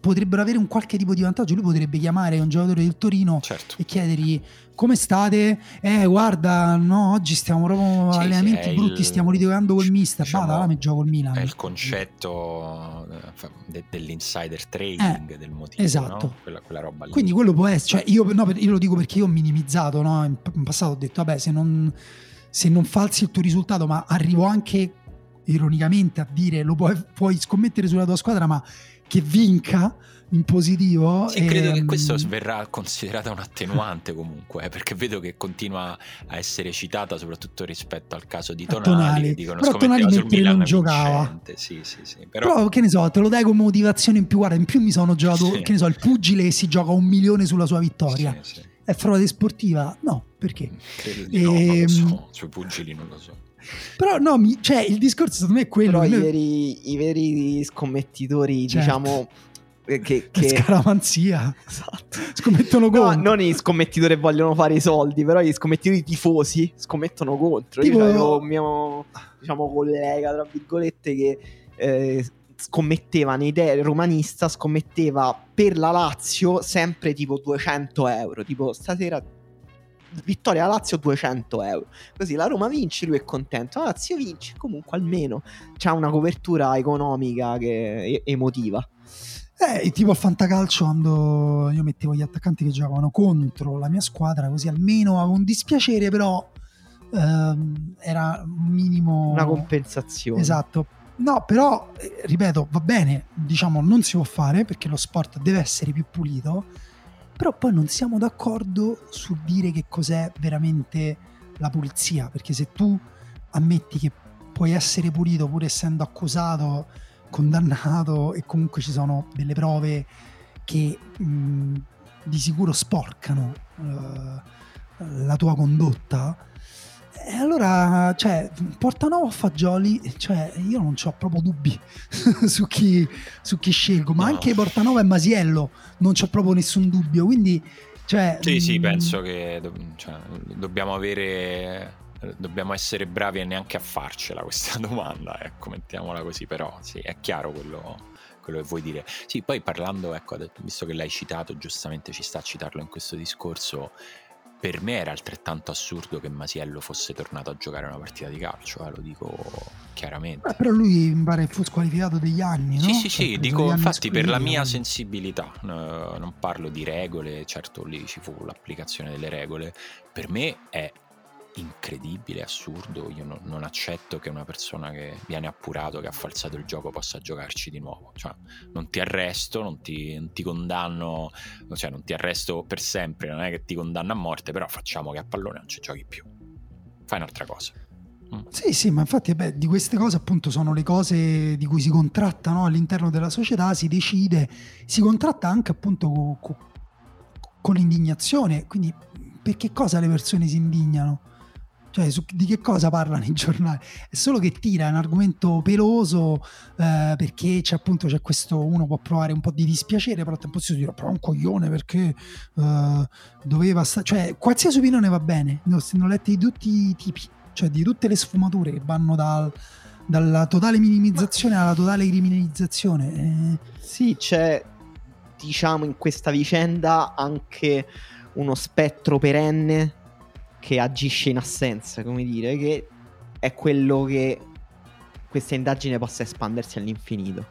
[SPEAKER 3] potrebbero avere un qualche tipo di vantaggio. Lui potrebbe chiamare un giocatore del Torino
[SPEAKER 1] certo.
[SPEAKER 3] e chiedergli come state? Eh, guarda, no, oggi stiamo proprio sì, allenamenti sì, brutti, il, stiamo litigando col mister. Diciamo, Vada, mi gioco il Milan.
[SPEAKER 1] È il concetto eh, de, dell'insider trading, eh, del motivo,
[SPEAKER 3] esatto.
[SPEAKER 1] No? Quella, quella, roba lì.
[SPEAKER 3] Quindi quello può essere, cioè io, no, io, lo dico perché io ho minimizzato, no? in, in passato ho detto, vabbè, se non, se non falsi il tuo risultato, ma arrivo anche ironicamente a dire lo puoi, puoi scommettere sulla tua squadra, ma che vinca in positivo.
[SPEAKER 1] Sì, e... credo che ehm, questo verrà considerata un attenuante comunque, eh, perché vedo che continua a essere citata soprattutto rispetto al caso di Tonali. Tonali. Dicono,
[SPEAKER 3] però Tonali mentre non giocava.
[SPEAKER 1] Sì, sì, sì. Però...
[SPEAKER 3] però... che ne so, te lo dai come motivazione in più. Guarda, in più mi sono giocato, che ne so, il pugile che si gioca un milione sulla sua vittoria. È frode sportiva? No, perché?
[SPEAKER 1] Credo di e... no, non lo ehm, so. Sui pugili non lo so.
[SPEAKER 3] Però no, mi, cioè il discorso secondo me è quello.
[SPEAKER 2] Però i, veri, i veri scommettitori, certo. diciamo eh, che, [LAUGHS] che...
[SPEAKER 3] scaramanzia esatto. [LAUGHS] scommettono contro
[SPEAKER 2] no, non i scommettitori che vogliono fare i soldi però gli scommettitori tifosi scommettono contro tipo... io avevo un mio diciamo collega tra virgolette che eh, scommetteva nei idee romanista scommetteva per la Lazio sempre tipo 200 euro tipo stasera vittoria Lazio 200 euro così la Roma vince lui è contento la Lazio vince comunque almeno c'ha una copertura economica che emotiva
[SPEAKER 3] eh, tipo a fantacalcio quando io mettevo gli attaccanti che giocavano contro la mia squadra, così almeno avevo un dispiacere, però ehm, era un minimo...
[SPEAKER 2] Una compensazione.
[SPEAKER 3] Esatto. No, però, eh, ripeto, va bene, diciamo, non si può fare perché lo sport deve essere più pulito, però poi non siamo d'accordo sul dire che cos'è veramente la pulizia, perché se tu ammetti che puoi essere pulito pur essendo accusato, condannato e comunque ci sono delle prove che mh, di sicuro sporcano uh, la tua condotta. E allora, cioè, Portanova o Fagioli, cioè, io non ho proprio dubbi [LAUGHS] su, chi, su chi scelgo, ma no. anche Portanova e Masiello non ho proprio nessun dubbio, quindi... Cioè,
[SPEAKER 1] sì, sì, mm, penso che do- cioè, dobbiamo avere dobbiamo essere bravi a neanche a farcela questa [LAUGHS] domanda, ecco, mettiamola così, però sì, è chiaro quello, quello che vuoi dire. Sì, poi parlando, ecco, visto che l'hai citato, giustamente ci sta a citarlo in questo discorso, per me era altrettanto assurdo che Masiello fosse tornato a giocare una partita di calcio, eh, lo dico chiaramente.
[SPEAKER 3] Beh, però lui mi pare fu squalificato degli anni, no?
[SPEAKER 1] Sì, sì, sì, cioè, dico infatti per la mia sensibilità, no, non parlo di regole, certo lì ci fu l'applicazione delle regole, per me è incredibile, assurdo. Io no, non accetto che una persona che viene appurato, che ha falsato il gioco, possa giocarci di nuovo. Cioè, non ti arresto, non ti, non ti condanno, cioè non ti arresto per sempre, non è che ti condanno a morte, però facciamo che a pallone non ci giochi più. Fai un'altra cosa.
[SPEAKER 3] Mm. Sì, sì, ma infatti beh, di queste cose appunto sono le cose di cui si contratta no? all'interno della società, si decide, si contratta anche appunto con, con l'indignazione, quindi per che cosa le persone si indignano? Cioè, su, di che cosa parlano i giornali? È solo che tira un argomento peloso eh, perché c'è appunto c'è questo. Uno può provare un po' di dispiacere, però al tempo stesso dire: però un coglione perché eh, doveva stare. Cioè, qualsiasi opinione va bene. Ne ho letti di tutti i tipi, cioè di tutte le sfumature che vanno dal, dalla totale minimizzazione alla totale criminalizzazione. Eh.
[SPEAKER 2] Sì, c'è diciamo in questa vicenda anche uno spettro perenne che agisce in assenza, come dire, che è quello che questa indagine possa espandersi all'infinito.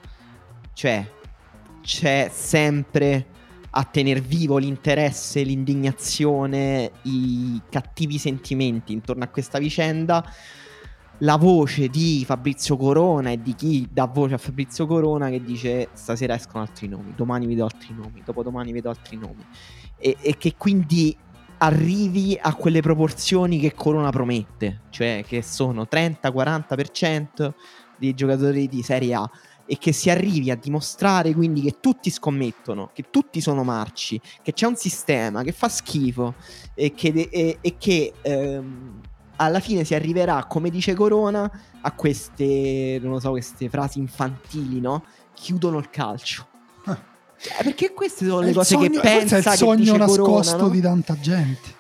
[SPEAKER 2] Cioè, c'è sempre a tener vivo l'interesse, l'indignazione, i cattivi sentimenti intorno a questa vicenda. La voce di Fabrizio Corona e di chi dà voce a Fabrizio Corona che dice stasera escono altri nomi, domani vedo altri nomi, dopodomani vedo altri nomi. E, e che quindi arrivi a quelle proporzioni che Corona promette, cioè che sono 30-40% dei giocatori di Serie A e che si arrivi a dimostrare quindi che tutti scommettono, che tutti sono marci, che c'è un sistema che fa schifo e che, e, e che ehm, alla fine si arriverà, come dice Corona, a queste, so, queste frasi infantili, no? Chiudono il calcio. Eh, perché queste sono le cose
[SPEAKER 3] sogno,
[SPEAKER 2] che pensa
[SPEAKER 3] è il sogno nascosto Corona, no? di tanta gente.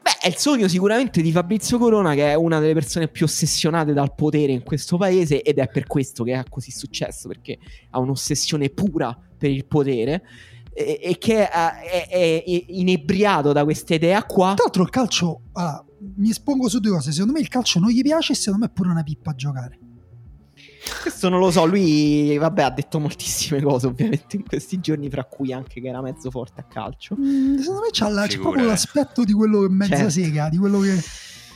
[SPEAKER 2] Beh, è il sogno sicuramente di Fabrizio Corona, che è una delle persone più ossessionate dal potere in questo paese, ed è per questo che ha così successo, perché ha un'ossessione pura per il potere. E, e che è, è, è, inebriato da questa idea qua.
[SPEAKER 3] Tra l'altro, il calcio. Allora, mi espongo su due cose. Secondo me il calcio non gli piace, e secondo me è pure una pippa a giocare.
[SPEAKER 2] Questo non lo so, lui vabbè ha detto moltissime cose ovviamente in questi giorni, fra cui anche che era mezzo forte a calcio.
[SPEAKER 3] Mm, secondo me c'ha, la, c'è, proprio l'aspetto di quello che è mezza certo. sega, di quello che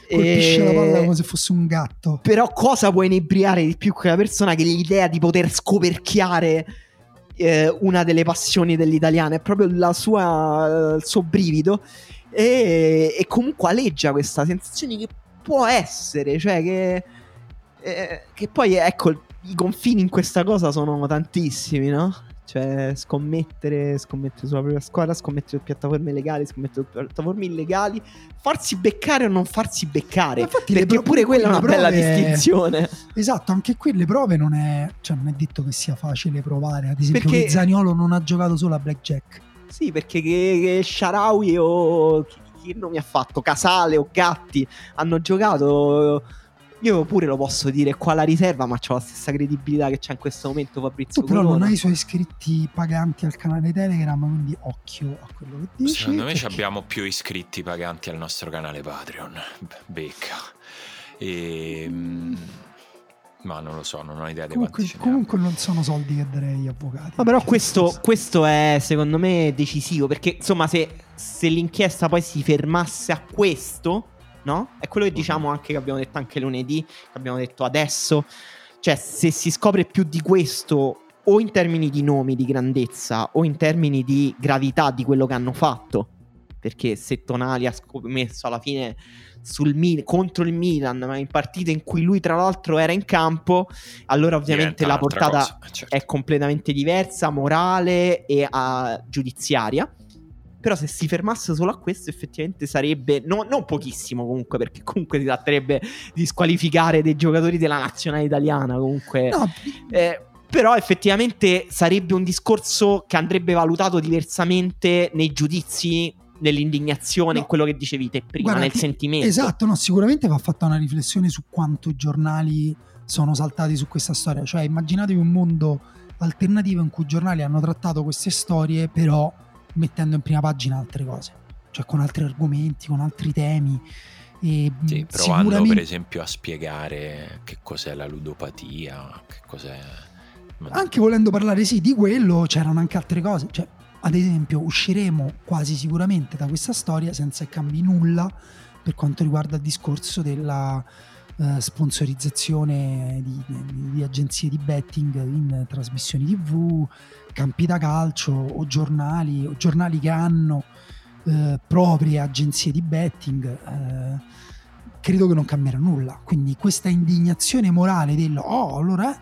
[SPEAKER 3] colpisce e... la palla come se fosse un gatto.
[SPEAKER 2] Però cosa può inebriare di più quella persona che l'idea di poter scoperchiare eh, una delle passioni dell'italiano? È proprio la sua, il suo brivido e, e comunque aleggia questa sensazione che può essere, cioè che eh, che poi, ecco, i confini in questa cosa sono tantissimi, no? Cioè, scommettere, scommettere sulla propria squadra, scommettere su piattaforme legali, scommettere su piattaforme illegali, farsi beccare o non farsi beccare. Infatti, perché pure quella è una bella distinzione.
[SPEAKER 3] Esatto, anche qui le prove non è, cioè, non è detto che sia facile provare. Ad esempio, perché... Zaniolo non ha giocato solo a Blackjack.
[SPEAKER 2] Sì, perché che, che Sharawi o chi, chi non mi ha fatto, Casale o Gatti hanno giocato io pure lo posso dire qua alla riserva, ma ho la stessa credibilità che c'è in questo momento Fabrizio
[SPEAKER 3] tu però Corona. non hai i suoi iscritti paganti al canale Telegram, quindi occhio a quello che dici.
[SPEAKER 1] Secondo me
[SPEAKER 3] perché...
[SPEAKER 1] abbiamo più iscritti paganti al nostro canale Patreon. Becca. E... Ehm, ma non lo so, non ho idea di
[SPEAKER 3] comunque,
[SPEAKER 1] quanti
[SPEAKER 3] Comunque non sono soldi che darei agli avvocati.
[SPEAKER 2] Ma però questo, questo, è secondo me decisivo, perché insomma se, se l'inchiesta poi si fermasse a questo no? È quello che diciamo anche che abbiamo detto anche lunedì, che abbiamo detto adesso. Cioè, se si scopre più di questo, o in termini di nomi, di grandezza, o in termini di gravità di quello che hanno fatto, perché se Tonali ha scommesso alla fine Mil- contro il Milan, ma in partite in cui lui tra l'altro era in campo, allora ovviamente Diventa la portata cosa, eh, certo. è completamente diversa, morale e uh, giudiziaria. Però se si fermasse solo a questo effettivamente sarebbe, no, non pochissimo comunque, perché comunque si tratterebbe di squalificare dei giocatori della nazionale italiana comunque. No. Eh, però effettivamente sarebbe un discorso che andrebbe valutato diversamente nei giudizi nell'indignazione, no. in quello che dicevi te prima, Guarda, nel ti, sentimento.
[SPEAKER 3] Esatto, no, sicuramente va fatta una riflessione su quanto i giornali sono saltati su questa storia. Cioè, immaginatevi un mondo alternativo in cui i giornali hanno trattato queste storie, però mettendo in prima pagina altre cose, cioè con altri argomenti, con altri temi.
[SPEAKER 1] E sì, provando sicuramente... per esempio a spiegare che cos'è la ludopatia, che cos'è...
[SPEAKER 3] Anche volendo parlare sì di quello, c'erano anche altre cose. Cioè, ad esempio, usciremo quasi sicuramente da questa storia senza che cambi nulla per quanto riguarda il discorso della uh, sponsorizzazione di, di, di, agenzie di betting in trasmissioni tv, campi da calcio o giornali, o giornali che hanno uh, proprie agenzie di betting. Uh, credo che non cambierà nulla. Quindi questa indignazione morale del oh, allora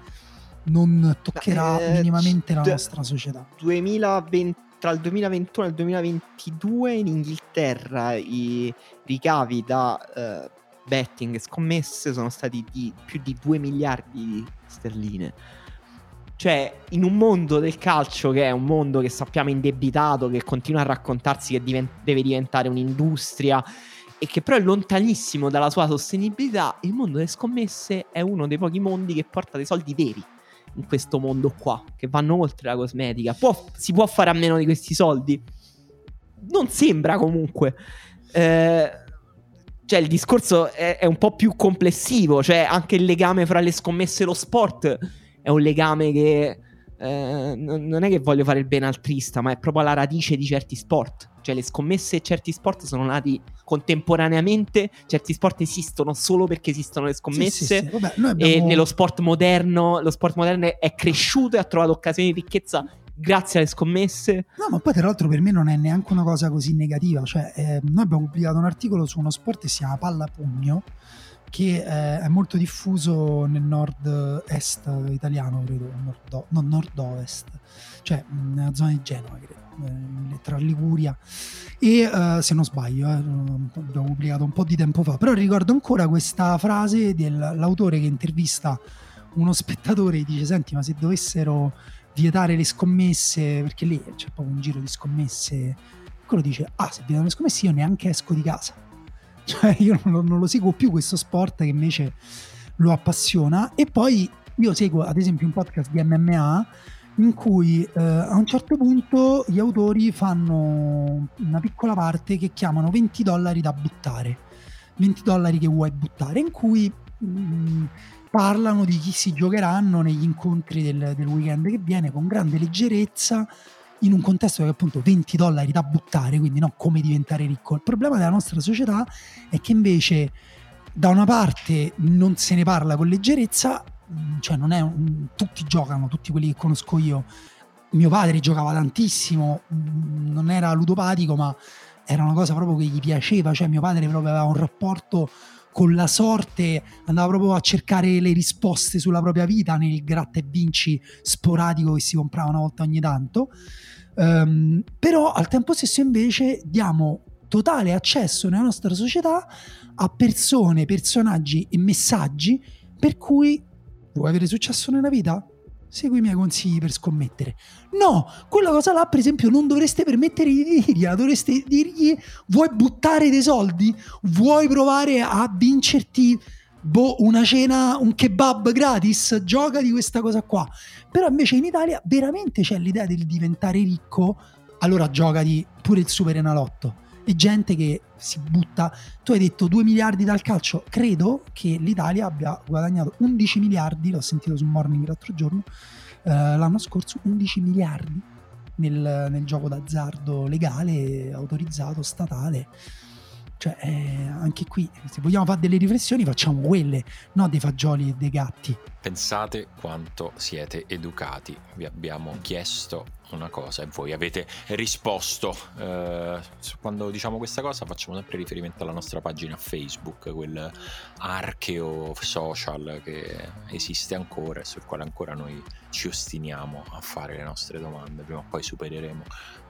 [SPEAKER 3] non toccherà eh, minimamente la nostra società.
[SPEAKER 2] 2020 tra il 2021 e il 2022 in Inghilterra i ricavi da uh, betting e scommesse sono stati di più di 2 miliardi di sterline. Cioè, in un mondo del calcio che è un mondo che sappiamo indebitato, che continua a raccontarsi che divent- deve diventare un'industria e che però è lontanissimo dalla sua sostenibilità, il mondo delle scommesse è uno dei pochi mondi che porta dei soldi veri in questo mondo qua, che vanno oltre la cosmetica. Può, si può fare a meno di questi soldi? Non sembra comunque. Eh, cioè il discorso è, è, un po' più complessivo, cioè anche il legame fra le scommesse e lo sport è un legame che eh, non è che voglio fare il bene altrista, ma è proprio la radice di certi sport. Cioè le scommesse e certi sport sono nati contemporaneamente, certi sport esistono solo perché esistono le scommesse sì, sì, sì. Vabbè, abbiamo... e nello sport moderno, lo sport moderno è cresciuto e ha trovato occasioni di ricchezza grazie alle scommesse.
[SPEAKER 3] No, ma poi tra l'altro per me non è neanche una cosa così negativa, cioè eh, noi abbiamo pubblicato un articolo su uno sport che si chiama palla pugno che eh, è molto diffuso nel nord-est italiano, credo, nord non nord-ovest, cioè nella zona di Genova, credo eh, tra Liguria. E uh, se non sbaglio, eh, abbiamo pubblicato un po' di tempo fa, però ricordo ancora questa frase dell'autore che intervista uno spettatore e dice senti ma se dovessero vietare le scommesse, perché lì c'è proprio un giro di scommesse, quello dice ah se vietano le scommesse io neanche esco di casa, [LAUGHS] cioè io non, non lo seguo più questo sport che invece lo appassiona. E poi io seguo ad esempio un podcast di MMA in cui eh, a un certo punto gli autori fanno una piccola parte che chiamano 20 dollari da buttare, 20 dollari che vuoi buttare, in cui mh, mm, parlano di chi si giocheranno negli incontri del, del, weekend che viene con grande leggerezza in un contesto che appunto 20 dollari da buttare, quindi no come diventare ricco. Il problema della nostra società è che invece da una parte non se ne parla con leggerezza Mm, cioè non è un, tutti giocano, tutti quelli che conosco io. Mio padre giocava tantissimo, mm, non era ludopatico, ma era una cosa proprio che gli piaceva, cioè mio padre proprio aveva un rapporto con la sorte, andava proprio a cercare le risposte sulla propria vita nel gratta e vinci sporadico che si comprava una volta ogni tanto. Um, però al tempo stesso invece diamo totale accesso nella nostra società a persone, personaggi e messaggi per cui Vuoi avere successo nella vita? Segui i miei consigli per scommettere. No, quella cosa là, per esempio, non dovreste permettere di dirgliela, dovreste dirgli vuoi buttare dei soldi? Vuoi provare a vincerti boh, una cena, un kebab gratis? Gioca di questa cosa qua. Però invece in Italia veramente c'è l'idea del diventare ricco, allora gioca di pure il super enalotto e gente che si butta. Tu hai detto 2 miliardi dal calcio, credo che l'Italia abbia guadagnato 11 miliardi, l'ho sentito su Morning l'altro giorno, eh, l'anno scorso 11 miliardi nel, nel, gioco d'azzardo legale, autorizzato, statale. Cioè, eh, anche qui, se vogliamo fare delle riflessioni, facciamo quelle, no dei fagioli e dei gatti.
[SPEAKER 1] Pensate quanto siete educati. Vi abbiamo chiesto una cosa e voi avete risposto. Eh, quando diciamo questa cosa facciamo sempre riferimento alla nostra pagina Facebook, quel archeo social che esiste ancora e sul quale ancora noi ci ostiniamo a fare le nostre domande. Prima o poi supereremo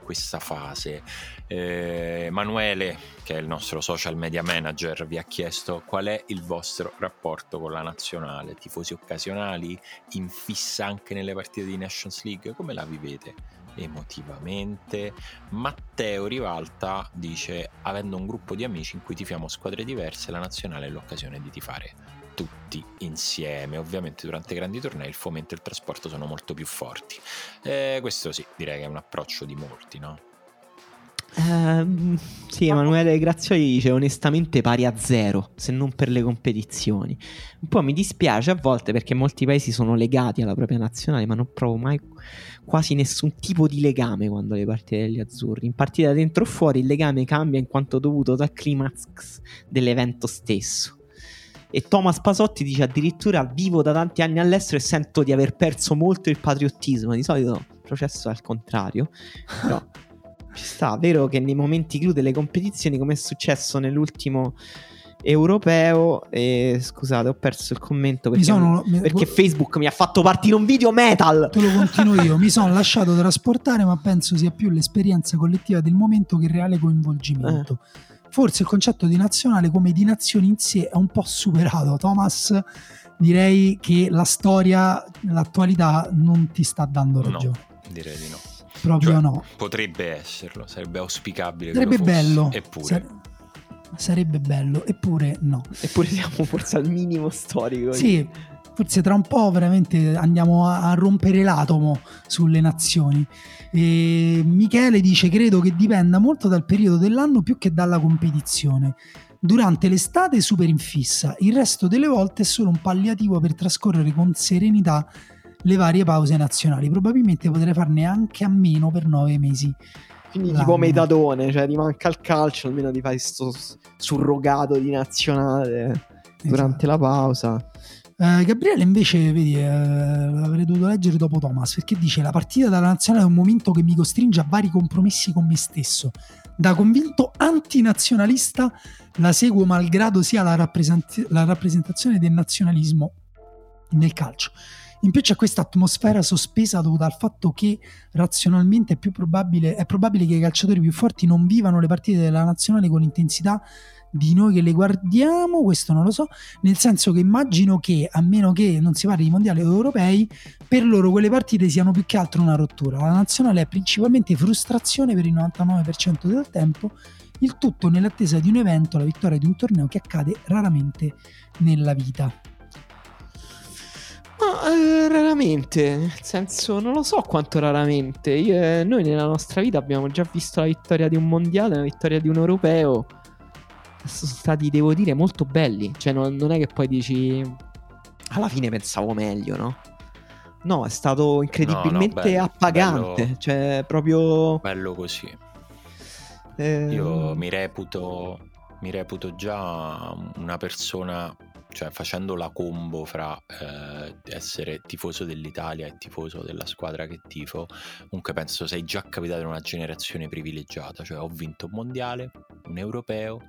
[SPEAKER 1] questa fase. Eh, Emanuele, che è il nostro social media manager, vi ha chiesto qual è il vostro rapporto con la nazionale, tifosi occasionali, in fissa anche nelle partite di Nations League, come la vivete? emotivamente. Matteo Rivalta dice: Avendo un gruppo di amici in cui tifiamo squadre diverse, la nazionale è l'occasione di tifare tutti insieme. Ovviamente durante i grandi tornei il fomento e il trasporto sono molto più forti. Eh, questo sì, direi che è un approccio di molti, no?
[SPEAKER 2] Uh, sì, Emanuele Grazioli dice onestamente pari a zero, se non per le competizioni. Un po' mi dispiace a volte perché molti paesi sono legati alla propria nazionale, ma non provo mai quasi nessun tipo di legame quando le partite degli azzurri. In partita dentro o fuori il legame cambia in quanto dovuto dal climax dell'evento stesso. E Thomas Pasotti dice addirittura vivo da tanti anni all'estero e sento di aver perso molto il patriottismo. Di solito il processo è al contrario. Però [LAUGHS] ci sta, vero che nei momenti clou delle competizioni, come è successo nell'ultimo europeo. E scusate, ho perso il commento perché, sono, perché Facebook mi ha fatto partire un video metal.
[SPEAKER 3] Te lo continuo io. mi sono [LAUGHS] lasciato trasportare, ma penso sia più l'esperienza collettiva del momento che il reale coinvolgimento. Eh forse il concetto di nazionale come di nazione in sé è un po' superato. Thomas, direi che la storia, l'attualità non ti sta dando ragione.
[SPEAKER 1] No, direi di no.
[SPEAKER 3] Proprio cioè, no.
[SPEAKER 1] Potrebbe esserlo, sarebbe auspicabile.
[SPEAKER 3] Sarebbe bello.
[SPEAKER 1] Eppure.
[SPEAKER 3] Sare- sarebbe bello, eppure no.
[SPEAKER 2] Eppure siamo forse al minimo storico.
[SPEAKER 3] Sì, forse tra un po' veramente andiamo a, a rompere l'atomo sulle nazioni. E Michele dice: Credo che dipenda molto dal periodo dell'anno più che dalla competizione. Durante l'estate è super in fissa, il resto delle volte è solo un palliativo per trascorrere con serenità le varie pause nazionali. Probabilmente potrei farne anche a meno per nove mesi.
[SPEAKER 2] Quindi l'anno. tipo metadone, cioè ti manca il calcio, almeno ti fai questo surrogato di nazionale durante esatto. la pausa.
[SPEAKER 3] Uh, Gabriele invece, vedi, uh, l'avrei dovuto leggere dopo Thomas, perché dice la partita dalla nazionale è un momento che mi costringe a vari compromessi con me stesso. Da convinto antinazionalista la seguo malgrado sia la, rappresent- la rappresentazione del nazionalismo nel calcio. In più c'è questa atmosfera sospesa dovuta al fatto che razionalmente è più probabile, è probabile che i calciatori più forti non vivano le partite della nazionale con intensità di noi che le guardiamo, questo non lo so, nel senso che immagino che, a meno che non si parli di mondiali europei, per loro quelle partite siano più che altro una rottura. La nazionale è principalmente frustrazione per il 99% del tempo, il tutto nell'attesa di un evento, la vittoria di un torneo che accade raramente nella vita.
[SPEAKER 2] Ma eh, raramente, nel senso, non lo so quanto raramente. Io, eh, noi nella nostra vita abbiamo già visto la vittoria di un mondiale, la vittoria di un europeo sono stati, devo dire, molto belli. Cioè, non, non, è che poi dici. Alla fine pensavo meglio, no? No, è stato incredibilmente no, no, bello, appagante. Bello, cioè, proprio.
[SPEAKER 1] Bello così. Eh... Io mi reputo. Mi reputo già una persona cioè facendo la combo fra eh, essere tifoso dell'Italia e tifoso della squadra che tifo, comunque penso sei già capitato in una generazione privilegiata, cioè ho vinto un mondiale, un europeo,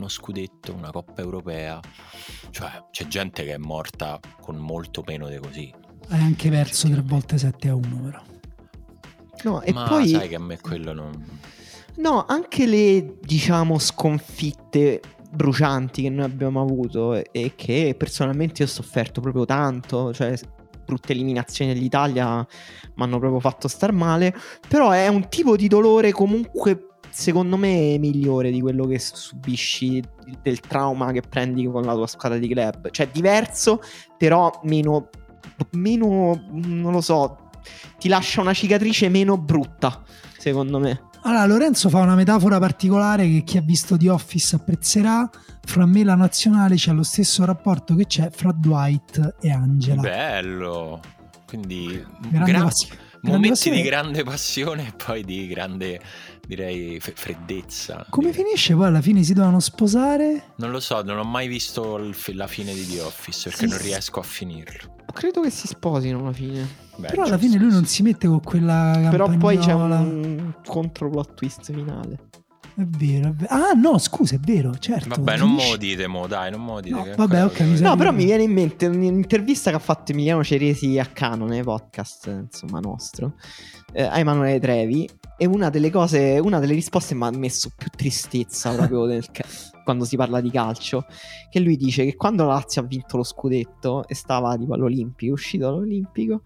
[SPEAKER 1] uno scudetto, una coppa europea, cioè c'è gente che è morta con molto meno di così.
[SPEAKER 3] Hai anche perso tre volte 7 a 1 però.
[SPEAKER 2] No, e
[SPEAKER 1] Ma
[SPEAKER 2] poi...
[SPEAKER 1] sai che a me quello non...
[SPEAKER 2] No, anche le, diciamo, sconfitte brucianti che noi abbiamo avuto e che personalmente ho sofferto proprio tanto, cioè brutte eliminazioni dell'Italia mi hanno proprio fatto star male, però è un tipo di dolore comunque secondo me migliore di quello che subisci del trauma che prendi con la tua squadra di club, cioè diverso, però meno meno non lo so, ti lascia una cicatrice meno brutta, secondo me.
[SPEAKER 3] Allora, Lorenzo fa una metafora particolare che chi ha visto The Office apprezzerà. Fra me e la nazionale c'è lo stesso rapporto che c'è fra Dwight e Angela.
[SPEAKER 1] Bello! Quindi grande gra- momenti passione. di grande passione e poi di grande, direi, f- freddezza.
[SPEAKER 3] Come finisce poi alla fine? Si dovevano sposare?
[SPEAKER 1] Non lo so, non ho mai visto la fine di The Office perché sì, non riesco a finirlo.
[SPEAKER 2] credo che si sposino alla fine.
[SPEAKER 1] Beh,
[SPEAKER 3] Però alla fine lui non si mette con quella
[SPEAKER 2] Però poi c'è un controplot twist finale.
[SPEAKER 3] È vero, è vero. Ah, no, scusa, è vero, certo.
[SPEAKER 1] Vabbè, non mo dite, mo, dai, non mo dite.
[SPEAKER 3] No, vabbè, ok, mi
[SPEAKER 2] No, però mi viene in mente un'intervista che ha fatto Emiliano Ceresi a Canone, podcast insomma nostro, eh, a Emanuele Trevi. E una delle cose, una delle risposte mi ha messo più tristezza proprio nel quando si parla di calcio. Che lui dice che quando la Lazio ha vinto lo scudetto e stava tipo all'Olimpico, è uscito all'Olimpico.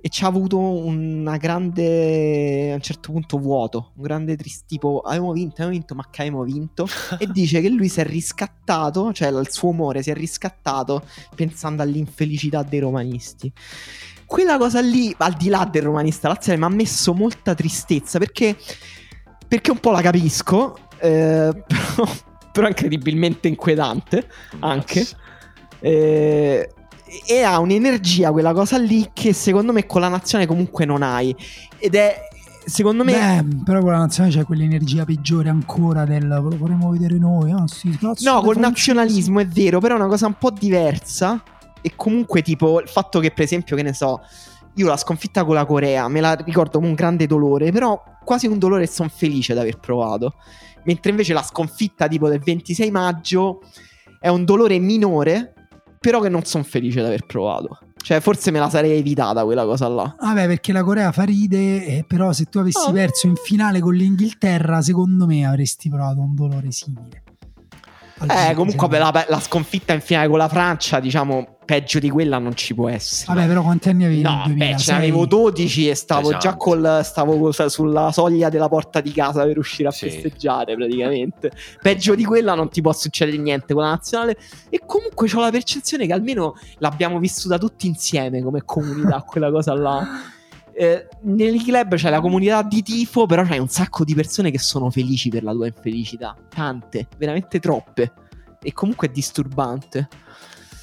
[SPEAKER 2] E ci ha avuto una grande, a un certo punto, vuoto, un grande trist, tipo, abbiamo vinto, abbiamo vinto, ma che abbiamo vinto? e dice che lui si è riscattato, cioè il suo umore si è riscattato pensando all'infelicità dei romanisti. Quella cosa lì, al di là del romanista laziale, mi ha messo molta tristezza perché, perché un po' la capisco, eh, [LAUGHS] però, però è incredibilmente inquietante anche. Eh, e ha un'energia quella cosa lì che secondo me con la nazione comunque non hai. Ed è, secondo me...
[SPEAKER 3] Beh, però con la nazionale c'è quell'energia peggiore ancora del lo vorremmo vedere noi. Ah, sì,
[SPEAKER 2] No, col nazionalismo è vero, però è una cosa un po' diversa. E comunque, tipo, il fatto che, per esempio, che ne so, io la sconfitta con la Corea me la ricordo come un grande dolore, però quasi un dolore e sono felice di aver provato. Mentre invece la sconfitta, tipo, del 26 maggio è un dolore minore, però che non sono felice di aver provato. Cioè, forse me la sarei evitata quella cosa là.
[SPEAKER 3] Vabbè, perché la Corea fa ride, eh, però se tu avessi
[SPEAKER 2] Oh.
[SPEAKER 3] perso in finale con l'Inghilterra, secondo me avresti provato un dolore simile. Al
[SPEAKER 2] Eh, comunque, la, la sconfitta in finale con la Francia, diciamo, peggio di quella non ci può essere.
[SPEAKER 3] Vabbè, però quanti anni avevi?
[SPEAKER 2] No,
[SPEAKER 3] nel
[SPEAKER 2] beh,
[SPEAKER 3] 2006?
[SPEAKER 2] ce n'avevo 12 e stavo
[SPEAKER 1] Esatto.
[SPEAKER 2] già col, stavo sulla soglia della porta di casa per uscire a
[SPEAKER 1] Sì.
[SPEAKER 2] festeggiare praticamente. Peggio di quella non ti può succedere niente con la nazionale. E comunque ho la percezione che almeno l'abbiamo vissuta tutti insieme come comunità, [LAUGHS] quella cosa là. Eh, nei club c'è la comunità di tifo, però c'hai un sacco di persone che sono felici per la tua infelicità. Tante, veramente troppe. E comunque è disturbante.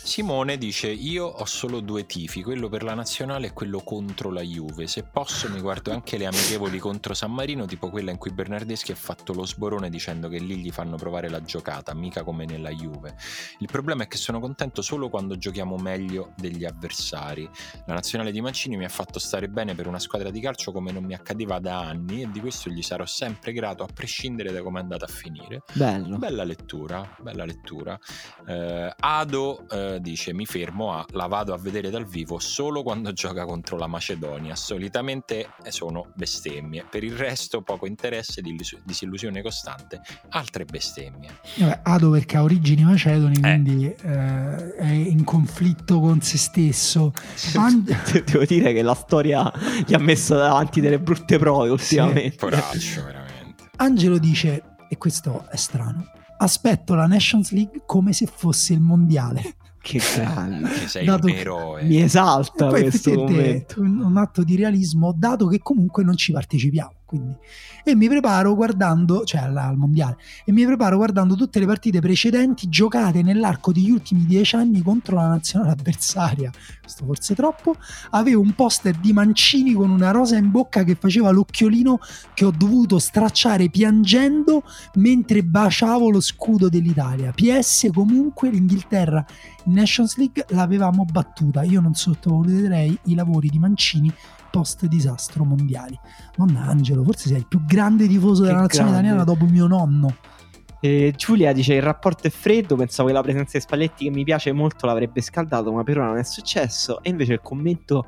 [SPEAKER 1] Simone dice: Io ho solo due tifi, quello per la nazionale e quello contro la Juve. Se posso, mi guardo anche le amichevoli contro San Marino, tipo quella in cui Bernardeschi ha fatto lo sborone dicendo che lì gli fanno provare la giocata, mica come nella Juve. Il problema è che sono contento solo quando giochiamo meglio degli avversari. La nazionale di Mancini mi ha fatto stare bene per una squadra di calcio come non mi accadeva da anni e di questo gli sarò sempre grato a prescindere da come è andata a finire.
[SPEAKER 2] Bello.
[SPEAKER 1] Bella lettura, bella lettura. Eh, Ado eh, dice: Mi fermo a la vado a vedere dal vivo solo quando [LAUGHS] gioca contro la Macedonia. Solitamente eh, sono bestemmie. Per il resto, poco interesse, disillusione costante, altre bestemmie.
[SPEAKER 3] Vabbè, Ado perché ha origini macedoni,
[SPEAKER 1] Eh.
[SPEAKER 3] quindi eh, è in conflitto con se stesso. [LAUGHS] An-
[SPEAKER 2] Devo dire che la storia gli ha messo davanti delle brutte prove ultimamente.
[SPEAKER 1] Poraccio, veramente.
[SPEAKER 3] Angelo dice, e questo è strano, aspetto la Nations League come se fosse il mondiale.
[SPEAKER 2] Che grande.
[SPEAKER 1] Che sei
[SPEAKER 3] Dato
[SPEAKER 1] un
[SPEAKER 3] che-
[SPEAKER 1] eroe.
[SPEAKER 2] Mi esalta
[SPEAKER 3] Poi
[SPEAKER 2] questo
[SPEAKER 3] effettivamente
[SPEAKER 2] momento.
[SPEAKER 3] un atto di realismo, dato che comunque non ci partecipiamo. Quindi. E mi preparo guardando, cioè al, al mondiale, e mi preparo guardando tutte le partite precedenti giocate nell'arco degli ultimi dieci anni contro la nazionale avversaria. Questo forse troppo. Avevo un poster di Mancini con una rosa in bocca che faceva l'occhiolino che ho dovuto stracciare piangendo mentre baciavo lo scudo dell'Italia. PS comunque l'Inghilterra in Nations League l'avevamo battuta. Io non sottovaluterei i lavori di Mancini post disastro mondiali. Nonna Angelo, forse sei il più grande tifoso
[SPEAKER 2] Che
[SPEAKER 3] della nazione
[SPEAKER 2] grande.
[SPEAKER 3] italiana dopo mio nonno.
[SPEAKER 2] Eh, Giulia dice: Il rapporto è freddo. Pensavo che la presenza di Spalletti, che mi piace molto, l'avrebbe scaldato, ma per ora non è successo. E invece il commento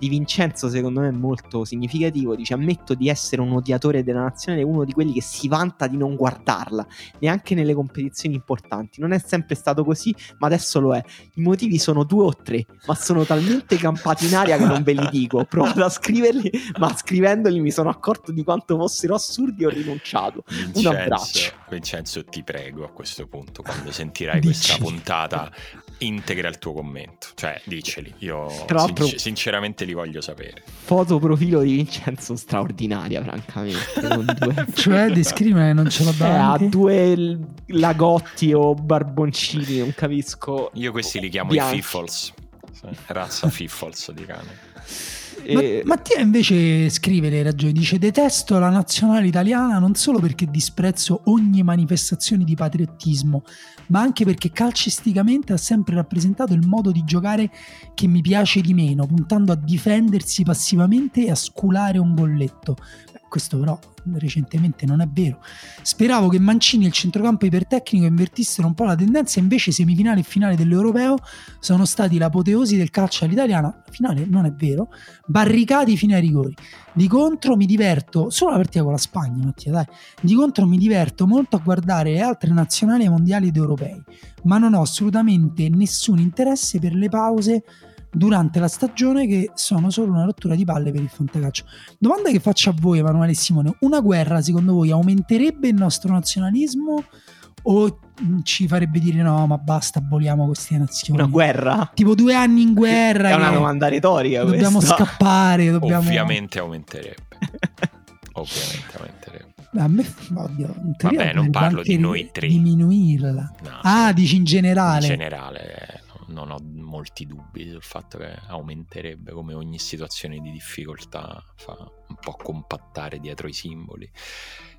[SPEAKER 2] di Vincenzo, secondo me, è molto significativo. Dice: Ammetto di essere un odiatore della nazione, uno di quelli che si vanta di non guardarla, neanche nelle competizioni importanti. Non è sempre stato così, ma adesso lo è. I motivi sono due o tre, ma sono talmente campati in aria che non ve li dico. Ho provato a scriverli, ma scrivendoli mi sono accorto di quanto fossero assurdi e ho rinunciato.
[SPEAKER 1] Vincenzo,
[SPEAKER 2] abbraccio.
[SPEAKER 1] Vincenzo, ti prego a questo punto, quando sentirai
[SPEAKER 3] Dici.
[SPEAKER 1] questa puntata, integra il tuo commento. Cioè, diceli. Io
[SPEAKER 2] Tra
[SPEAKER 1] sinceramente li voglio sapere.
[SPEAKER 2] foto profilo di Vincenzo straordinaria, francamente. con [LAUGHS] due-
[SPEAKER 3] Cioè, descrivere non ce l'ho
[SPEAKER 2] Eh, ha
[SPEAKER 3] davanti.
[SPEAKER 2] due lagotti o barboncini, non capisco.
[SPEAKER 1] Io questi li chiamo
[SPEAKER 2] Bianchi.
[SPEAKER 1] i Fiffles. Razza Fiffles di cane.
[SPEAKER 2] E-
[SPEAKER 3] Ma- Mattia invece scrive le ragioni, dice detesto la nazionale italiana non solo perché disprezzo ogni manifestazione di patriottismo, ma anche perché calcisticamente ha sempre rappresentato il modo di giocare che mi piace di meno, puntando a difendersi passivamente e a sculare un golletto. Questo però recentemente non è vero. Speravo che Mancini e il centrocampo ipertecnico invertissero un po' la tendenza, invece semifinale e finale dell'Europeo sono stati l'apoteosi del calcio all'italiana. Finale non è vero, barricati fino ai rigori. Di contro mi diverto, solo la partita con la Spagna, Mattia, dai. Di contro mi diverto molto a guardare le altre nazionali mondiali ed europei, ma non ho assolutamente nessun interesse per le pause durante la stagione che sono solo una rottura di palle per il fantacalcio. Domanda che faccio a voi, Emanuele e Simone: una guerra secondo voi aumenterebbe il nostro nazionalismo o ci farebbe dire no, ma basta, aboliamo queste nazioni?
[SPEAKER 2] Una guerra?
[SPEAKER 3] Tipo due anni in guerra.
[SPEAKER 2] È una domanda retorica.
[SPEAKER 3] Dobbiamo
[SPEAKER 2] questa.
[SPEAKER 3] scappare. Dobbiamo...
[SPEAKER 1] Ovviamente aumenterebbe. [LAUGHS] Ovviamente aumenterebbe.
[SPEAKER 3] A me, oddio, in
[SPEAKER 1] Vabbè, non parlo di noi tre.
[SPEAKER 3] Diminuirla.
[SPEAKER 1] No,
[SPEAKER 3] Ah, dici in generale.
[SPEAKER 1] In generale eh, non ho molti dubbi sul fatto che aumenterebbe come ogni situazione di difficoltà fa un po' compattare dietro i simboli.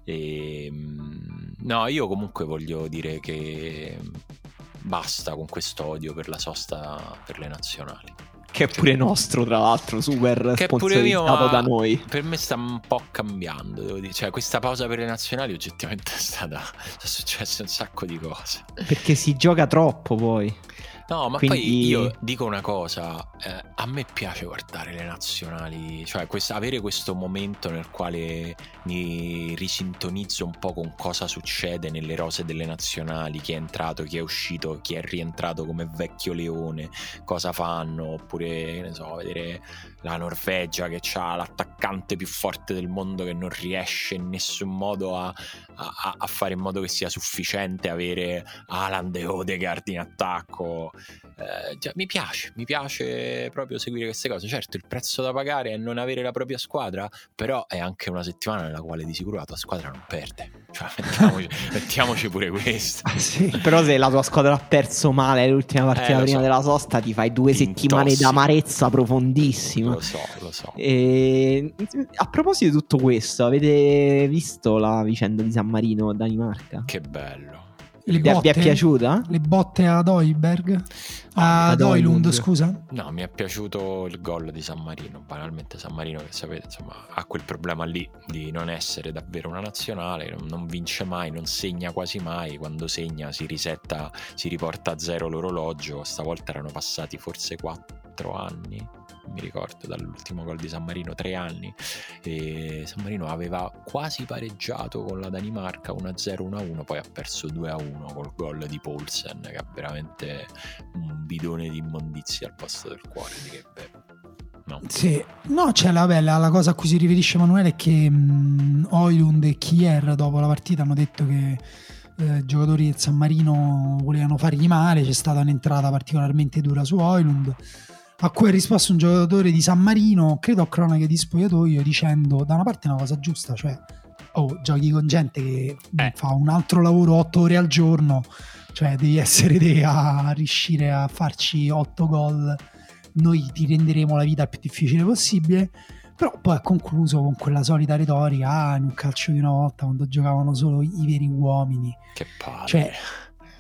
[SPEAKER 1] E, mm, no, io comunque voglio dire che basta con questo odio per la sosta per le nazionali.
[SPEAKER 2] Che è pure nostro, tra l'altro, super
[SPEAKER 1] Che pure mio,
[SPEAKER 2] da noi.
[SPEAKER 1] per me sta un po' cambiando, devo dire. Cioè, questa pausa per le nazionali oggettivamente [LAUGHS] è stata... sono successe un sacco di cose.
[SPEAKER 2] Perché si gioca troppo poi.
[SPEAKER 1] No, ma poi
[SPEAKER 2] Quindi-
[SPEAKER 1] io dico una cosa, eh, a me piace guardare le nazionali, cioè quest- avere questo momento nel quale mi risintonizzo un po' con cosa succede nelle rose delle nazionali, chi è entrato, chi è uscito, chi è rientrato come vecchio leone, cosa fanno, oppure, che ne so, vedere la Norvegia che ha l'attaccante più forte del mondo che non riesce in nessun modo a, a- a fare in modo che sia sufficiente avere Haaland e Odegaard in attacco. Eh, già, mi piace, mi piace proprio seguire queste cose. Certo, il prezzo da pagare è non avere la propria squadra, però è anche una settimana nella quale di sicuro la tua squadra non perde. Cioè, [LAUGHS] mettiamoci, [LAUGHS] mettiamoci pure questo.
[SPEAKER 3] Ah, sì. [LAUGHS]
[SPEAKER 2] Però se la tua squadra ha perso male l'ultima partita
[SPEAKER 1] Eh,
[SPEAKER 2] prima
[SPEAKER 1] so.
[SPEAKER 2] della sosta, ti fai due
[SPEAKER 1] Ti
[SPEAKER 2] settimane
[SPEAKER 1] intossi.
[SPEAKER 2] d'amarezza profondissima.
[SPEAKER 1] Lo [LAUGHS] so, lo so.
[SPEAKER 2] E a proposito di tutto questo, avete visto la vicenda di San Marino Danimarca?
[SPEAKER 1] Che bello.
[SPEAKER 3] Le
[SPEAKER 2] Vi, vi è
[SPEAKER 3] botte,
[SPEAKER 2] piaciuta?
[SPEAKER 3] le botte ad Oiberg?
[SPEAKER 1] Ah,
[SPEAKER 3] ad Oilund, scusa.
[SPEAKER 1] No, mi è piaciuto il gol di San Marino. Banalmente, San Marino, che sapete, insomma, ha quel problema lì di non essere davvero una nazionale, non, non vince mai, non segna quasi mai. Quando segna si risetta, si riporta a zero l'orologio. Stavolta erano passati forse quattro anni. Mi ricordo dall'ultimo gol di San Marino, tre anni. E San Marino aveva quasi pareggiato con la Danimarca 1-0, 1-1, poi ha perso 2-1 col gol di Poulsen, che ha veramente un bidone di immondizia al posto del cuore di no.
[SPEAKER 3] Sì, no, c'è la bella, la cosa a cui si riferisce Emanuele è che Oilund e Kier dopo la partita hanno detto che eh, giocatori del San Marino volevano fargli male, c'è stata un'entrata particolarmente dura su Oilund, a cui ha risposto un giocatore di San Marino, credo a cronache di spogliatoio, dicendo da una parte una cosa giusta, cioè oh, giochi con gente che
[SPEAKER 1] Eh.
[SPEAKER 3] fa un altro lavoro otto ore al giorno, cioè devi essere te a riuscire a farci otto gol noi ti renderemo la vita il più difficile possibile. Però poi ha concluso con quella solita retorica, ah, in un calcio di una volta quando giocavano solo i veri uomini.
[SPEAKER 1] Che palle.
[SPEAKER 3] Cioè,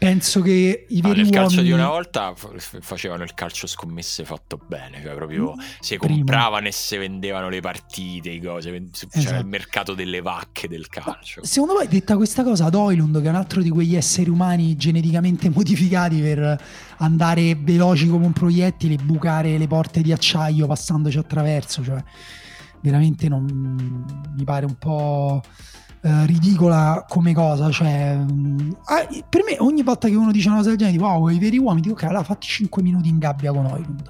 [SPEAKER 3] penso che i
[SPEAKER 1] Ah,
[SPEAKER 3] veri
[SPEAKER 1] nel calcio
[SPEAKER 3] uomini...
[SPEAKER 1] di una volta facevano il calcio scommesse fatto bene, cioè proprio si
[SPEAKER 3] Primo.
[SPEAKER 1] compravano e si vendevano le partite, i cose, c'era
[SPEAKER 3] Esatto.
[SPEAKER 1] il mercato delle vacche del calcio.
[SPEAKER 3] Secondo voi, detta questa cosa, ad Oilund, che è un altro di quegli esseri umani geneticamente [LAUGHS] modificati per andare veloci come un proiettile e bucare le porte di acciaio passandoci attraverso, cioè veramente non mi pare un po' eh, ridicola come cosa. Cioè, mm, ah, per me, ogni volta che uno dice una cosa del genere, tipo, wow, i veri uomini, dico, ok, allora fatti 5 minuti in gabbia con Oilund.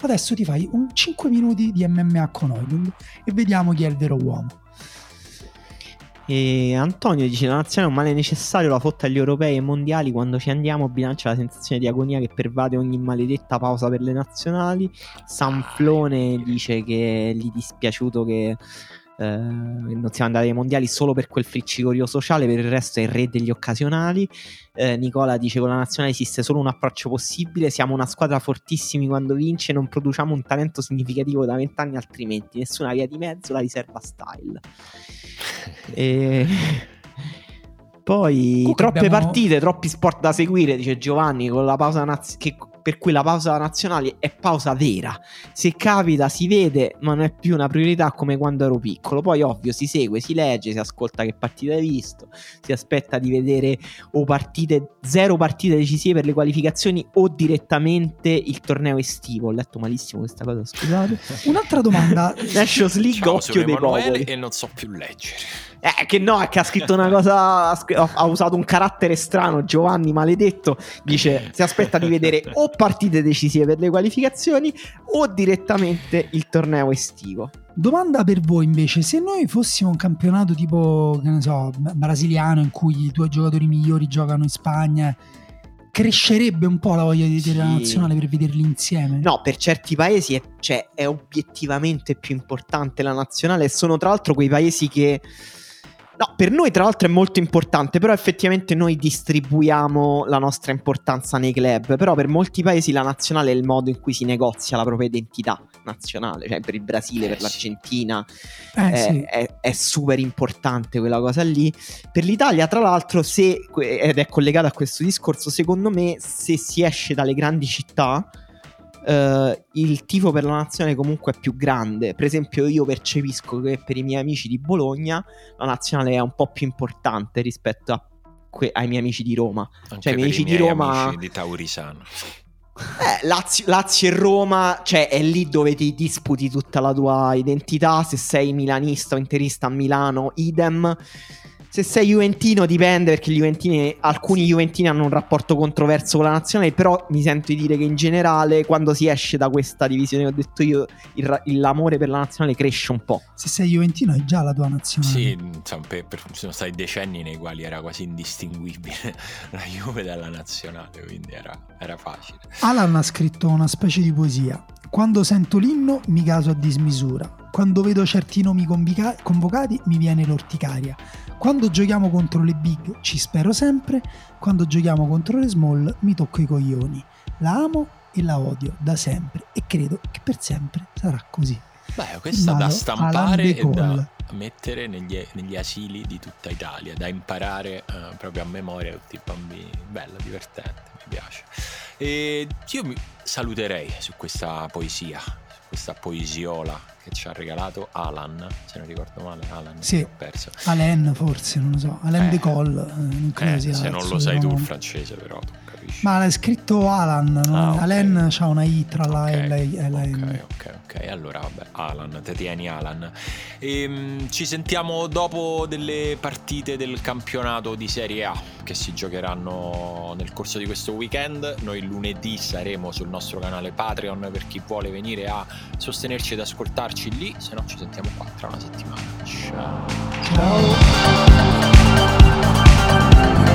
[SPEAKER 3] Adesso ti fai un 5 minuti di MMA con Oilund e vediamo chi è il vero uomo.
[SPEAKER 2] E Antonio dice: La nazione è un male necessario, la fotta agli europei e mondiali. Quando ci andiamo, bilancia la sensazione di agonia che pervade ogni maledetta pausa per le nazionali. Sanflone dice che gli è dispiaciuto che eh, non siamo andati ai mondiali solo per quel friccicorio sociale, per il resto è il re degli occasionali. Eh, Nicola dice con la nazionale esiste solo un approccio possibile, siamo una squadra fortissimi quando vince, non produciamo un talento significativo da vent'anni altrimenti, nessuna via di mezzo, la riserva style. e... [LAUGHS] Poi Comunque troppe abbiamo... partite, troppi sport da seguire, dice Giovanni, con la pausa naz- che, per cui la pausa nazionale è pausa vera. Se capita si vede, ma non è più una priorità come quando ero piccolo. Poi ovvio si segue, si legge, si ascolta che partita hai visto, si aspetta di vedere o partite, zero partite decisive per le qualificazioni o direttamente il torneo estivo. Ho letto malissimo questa cosa, scusate. [LAUGHS]
[SPEAKER 3] Un'altra domanda.
[SPEAKER 2] Nations League, Ciao, occhio dei popoli.
[SPEAKER 1] E non so più leggere.
[SPEAKER 2] Eh, che no, è che ha scritto una cosa. Ha usato un carattere strano. Giovanni, maledetto. Dice: Si aspetta di vedere o partite decisive per le qualificazioni o direttamente il torneo estivo.
[SPEAKER 3] Domanda per voi invece: se noi fossimo un campionato tipo, che ne so, brasiliano in cui i tuoi giocatori migliori giocano in Spagna crescerebbe un po' la voglia di vedere sì. la nazionale per vederli insieme?
[SPEAKER 2] No, per certi paesi è, cioè, è obiettivamente più importante la nazionale e sono tra l'altro quei paesi che No, per noi tra l'altro è molto importante, però effettivamente noi distribuiamo la nostra importanza nei club, però per molti paesi la nazionale è il modo in cui si negozia la propria identità nazionale, cioè per il Brasile, eh, per sì. l'Argentina eh, è, sì. è, è, super importante quella cosa lì. Per l'Italia tra l'altro, se, ed è collegato a questo discorso, secondo me se si esce dalle grandi città Uh, il tifo per la nazione comunque è più grande. Per esempio, io percepisco che per i miei amici di Bologna la nazionale è un po' più importante rispetto que- ai miei amici di Roma.
[SPEAKER 1] Anche cioè, i miei amici di Roma. Amici di Taurisano. [LAUGHS]
[SPEAKER 2] Eh, Lazio, Lazio, e Roma, cioè è lì dove ti disputi tutta la tua identità. Se sei milanista o interista a Milano, idem se sei Juventino dipende perché Juventini, alcuni Juventini hanno un rapporto controverso con la nazionale, però mi sento di dire che in generale quando si esce da questa divisione che ho detto io, il, il, l'amore per la nazionale cresce un po'.
[SPEAKER 3] Se sei Juventino è già la tua nazionale.
[SPEAKER 1] Sì, insomma, per, per, sono stati decenni nei quali era quasi indistinguibile [LAUGHS] la Juve dalla nazionale, quindi era, era facile.
[SPEAKER 3] Alan ha scritto una specie di poesia. Quando sento l'inno mi caso a dismisura. Quando vedo certi nomi convocati mi viene l'orticaria. Quando giochiamo contro le big ci spero sempre, quando giochiamo contro le small mi tocco i coglioni. La amo e la odio da sempre e credo che per sempre sarà così.
[SPEAKER 1] Beh, questa Vado da stampare e da mettere negli, negli, asili di tutta Italia, da imparare uh, proprio a memoria tutti i bambini. Bella, divertente, mi piace. E io mi saluterei su questa poesia, questa poesiola che ci ha regalato Alan, se non ricordo male, Alan.
[SPEAKER 3] Sì, Alain forse, non lo so, Alain eh, de Col, eh, non credo
[SPEAKER 1] eh,
[SPEAKER 3] sia.
[SPEAKER 1] Se non lo sai tu il francese però tu capisci.
[SPEAKER 3] Ma l'hai scritto Alan, ah, okay. Alain c'ha una I tra la okay. e la N.
[SPEAKER 1] Ok, ok, ok, allora vabbè, Alan, te tieni Alan. E, um, ci sentiamo dopo delle partite del campionato di Serie A che si giocheranno nel corso di questo weekend. Noi lunedì saremo sul nostro canale Patreon per chi vuole venire a sostenerci ed ascoltarci ascoltarci lì, se no ci sentiamo qua tra una settimana. Ciao. Ciao.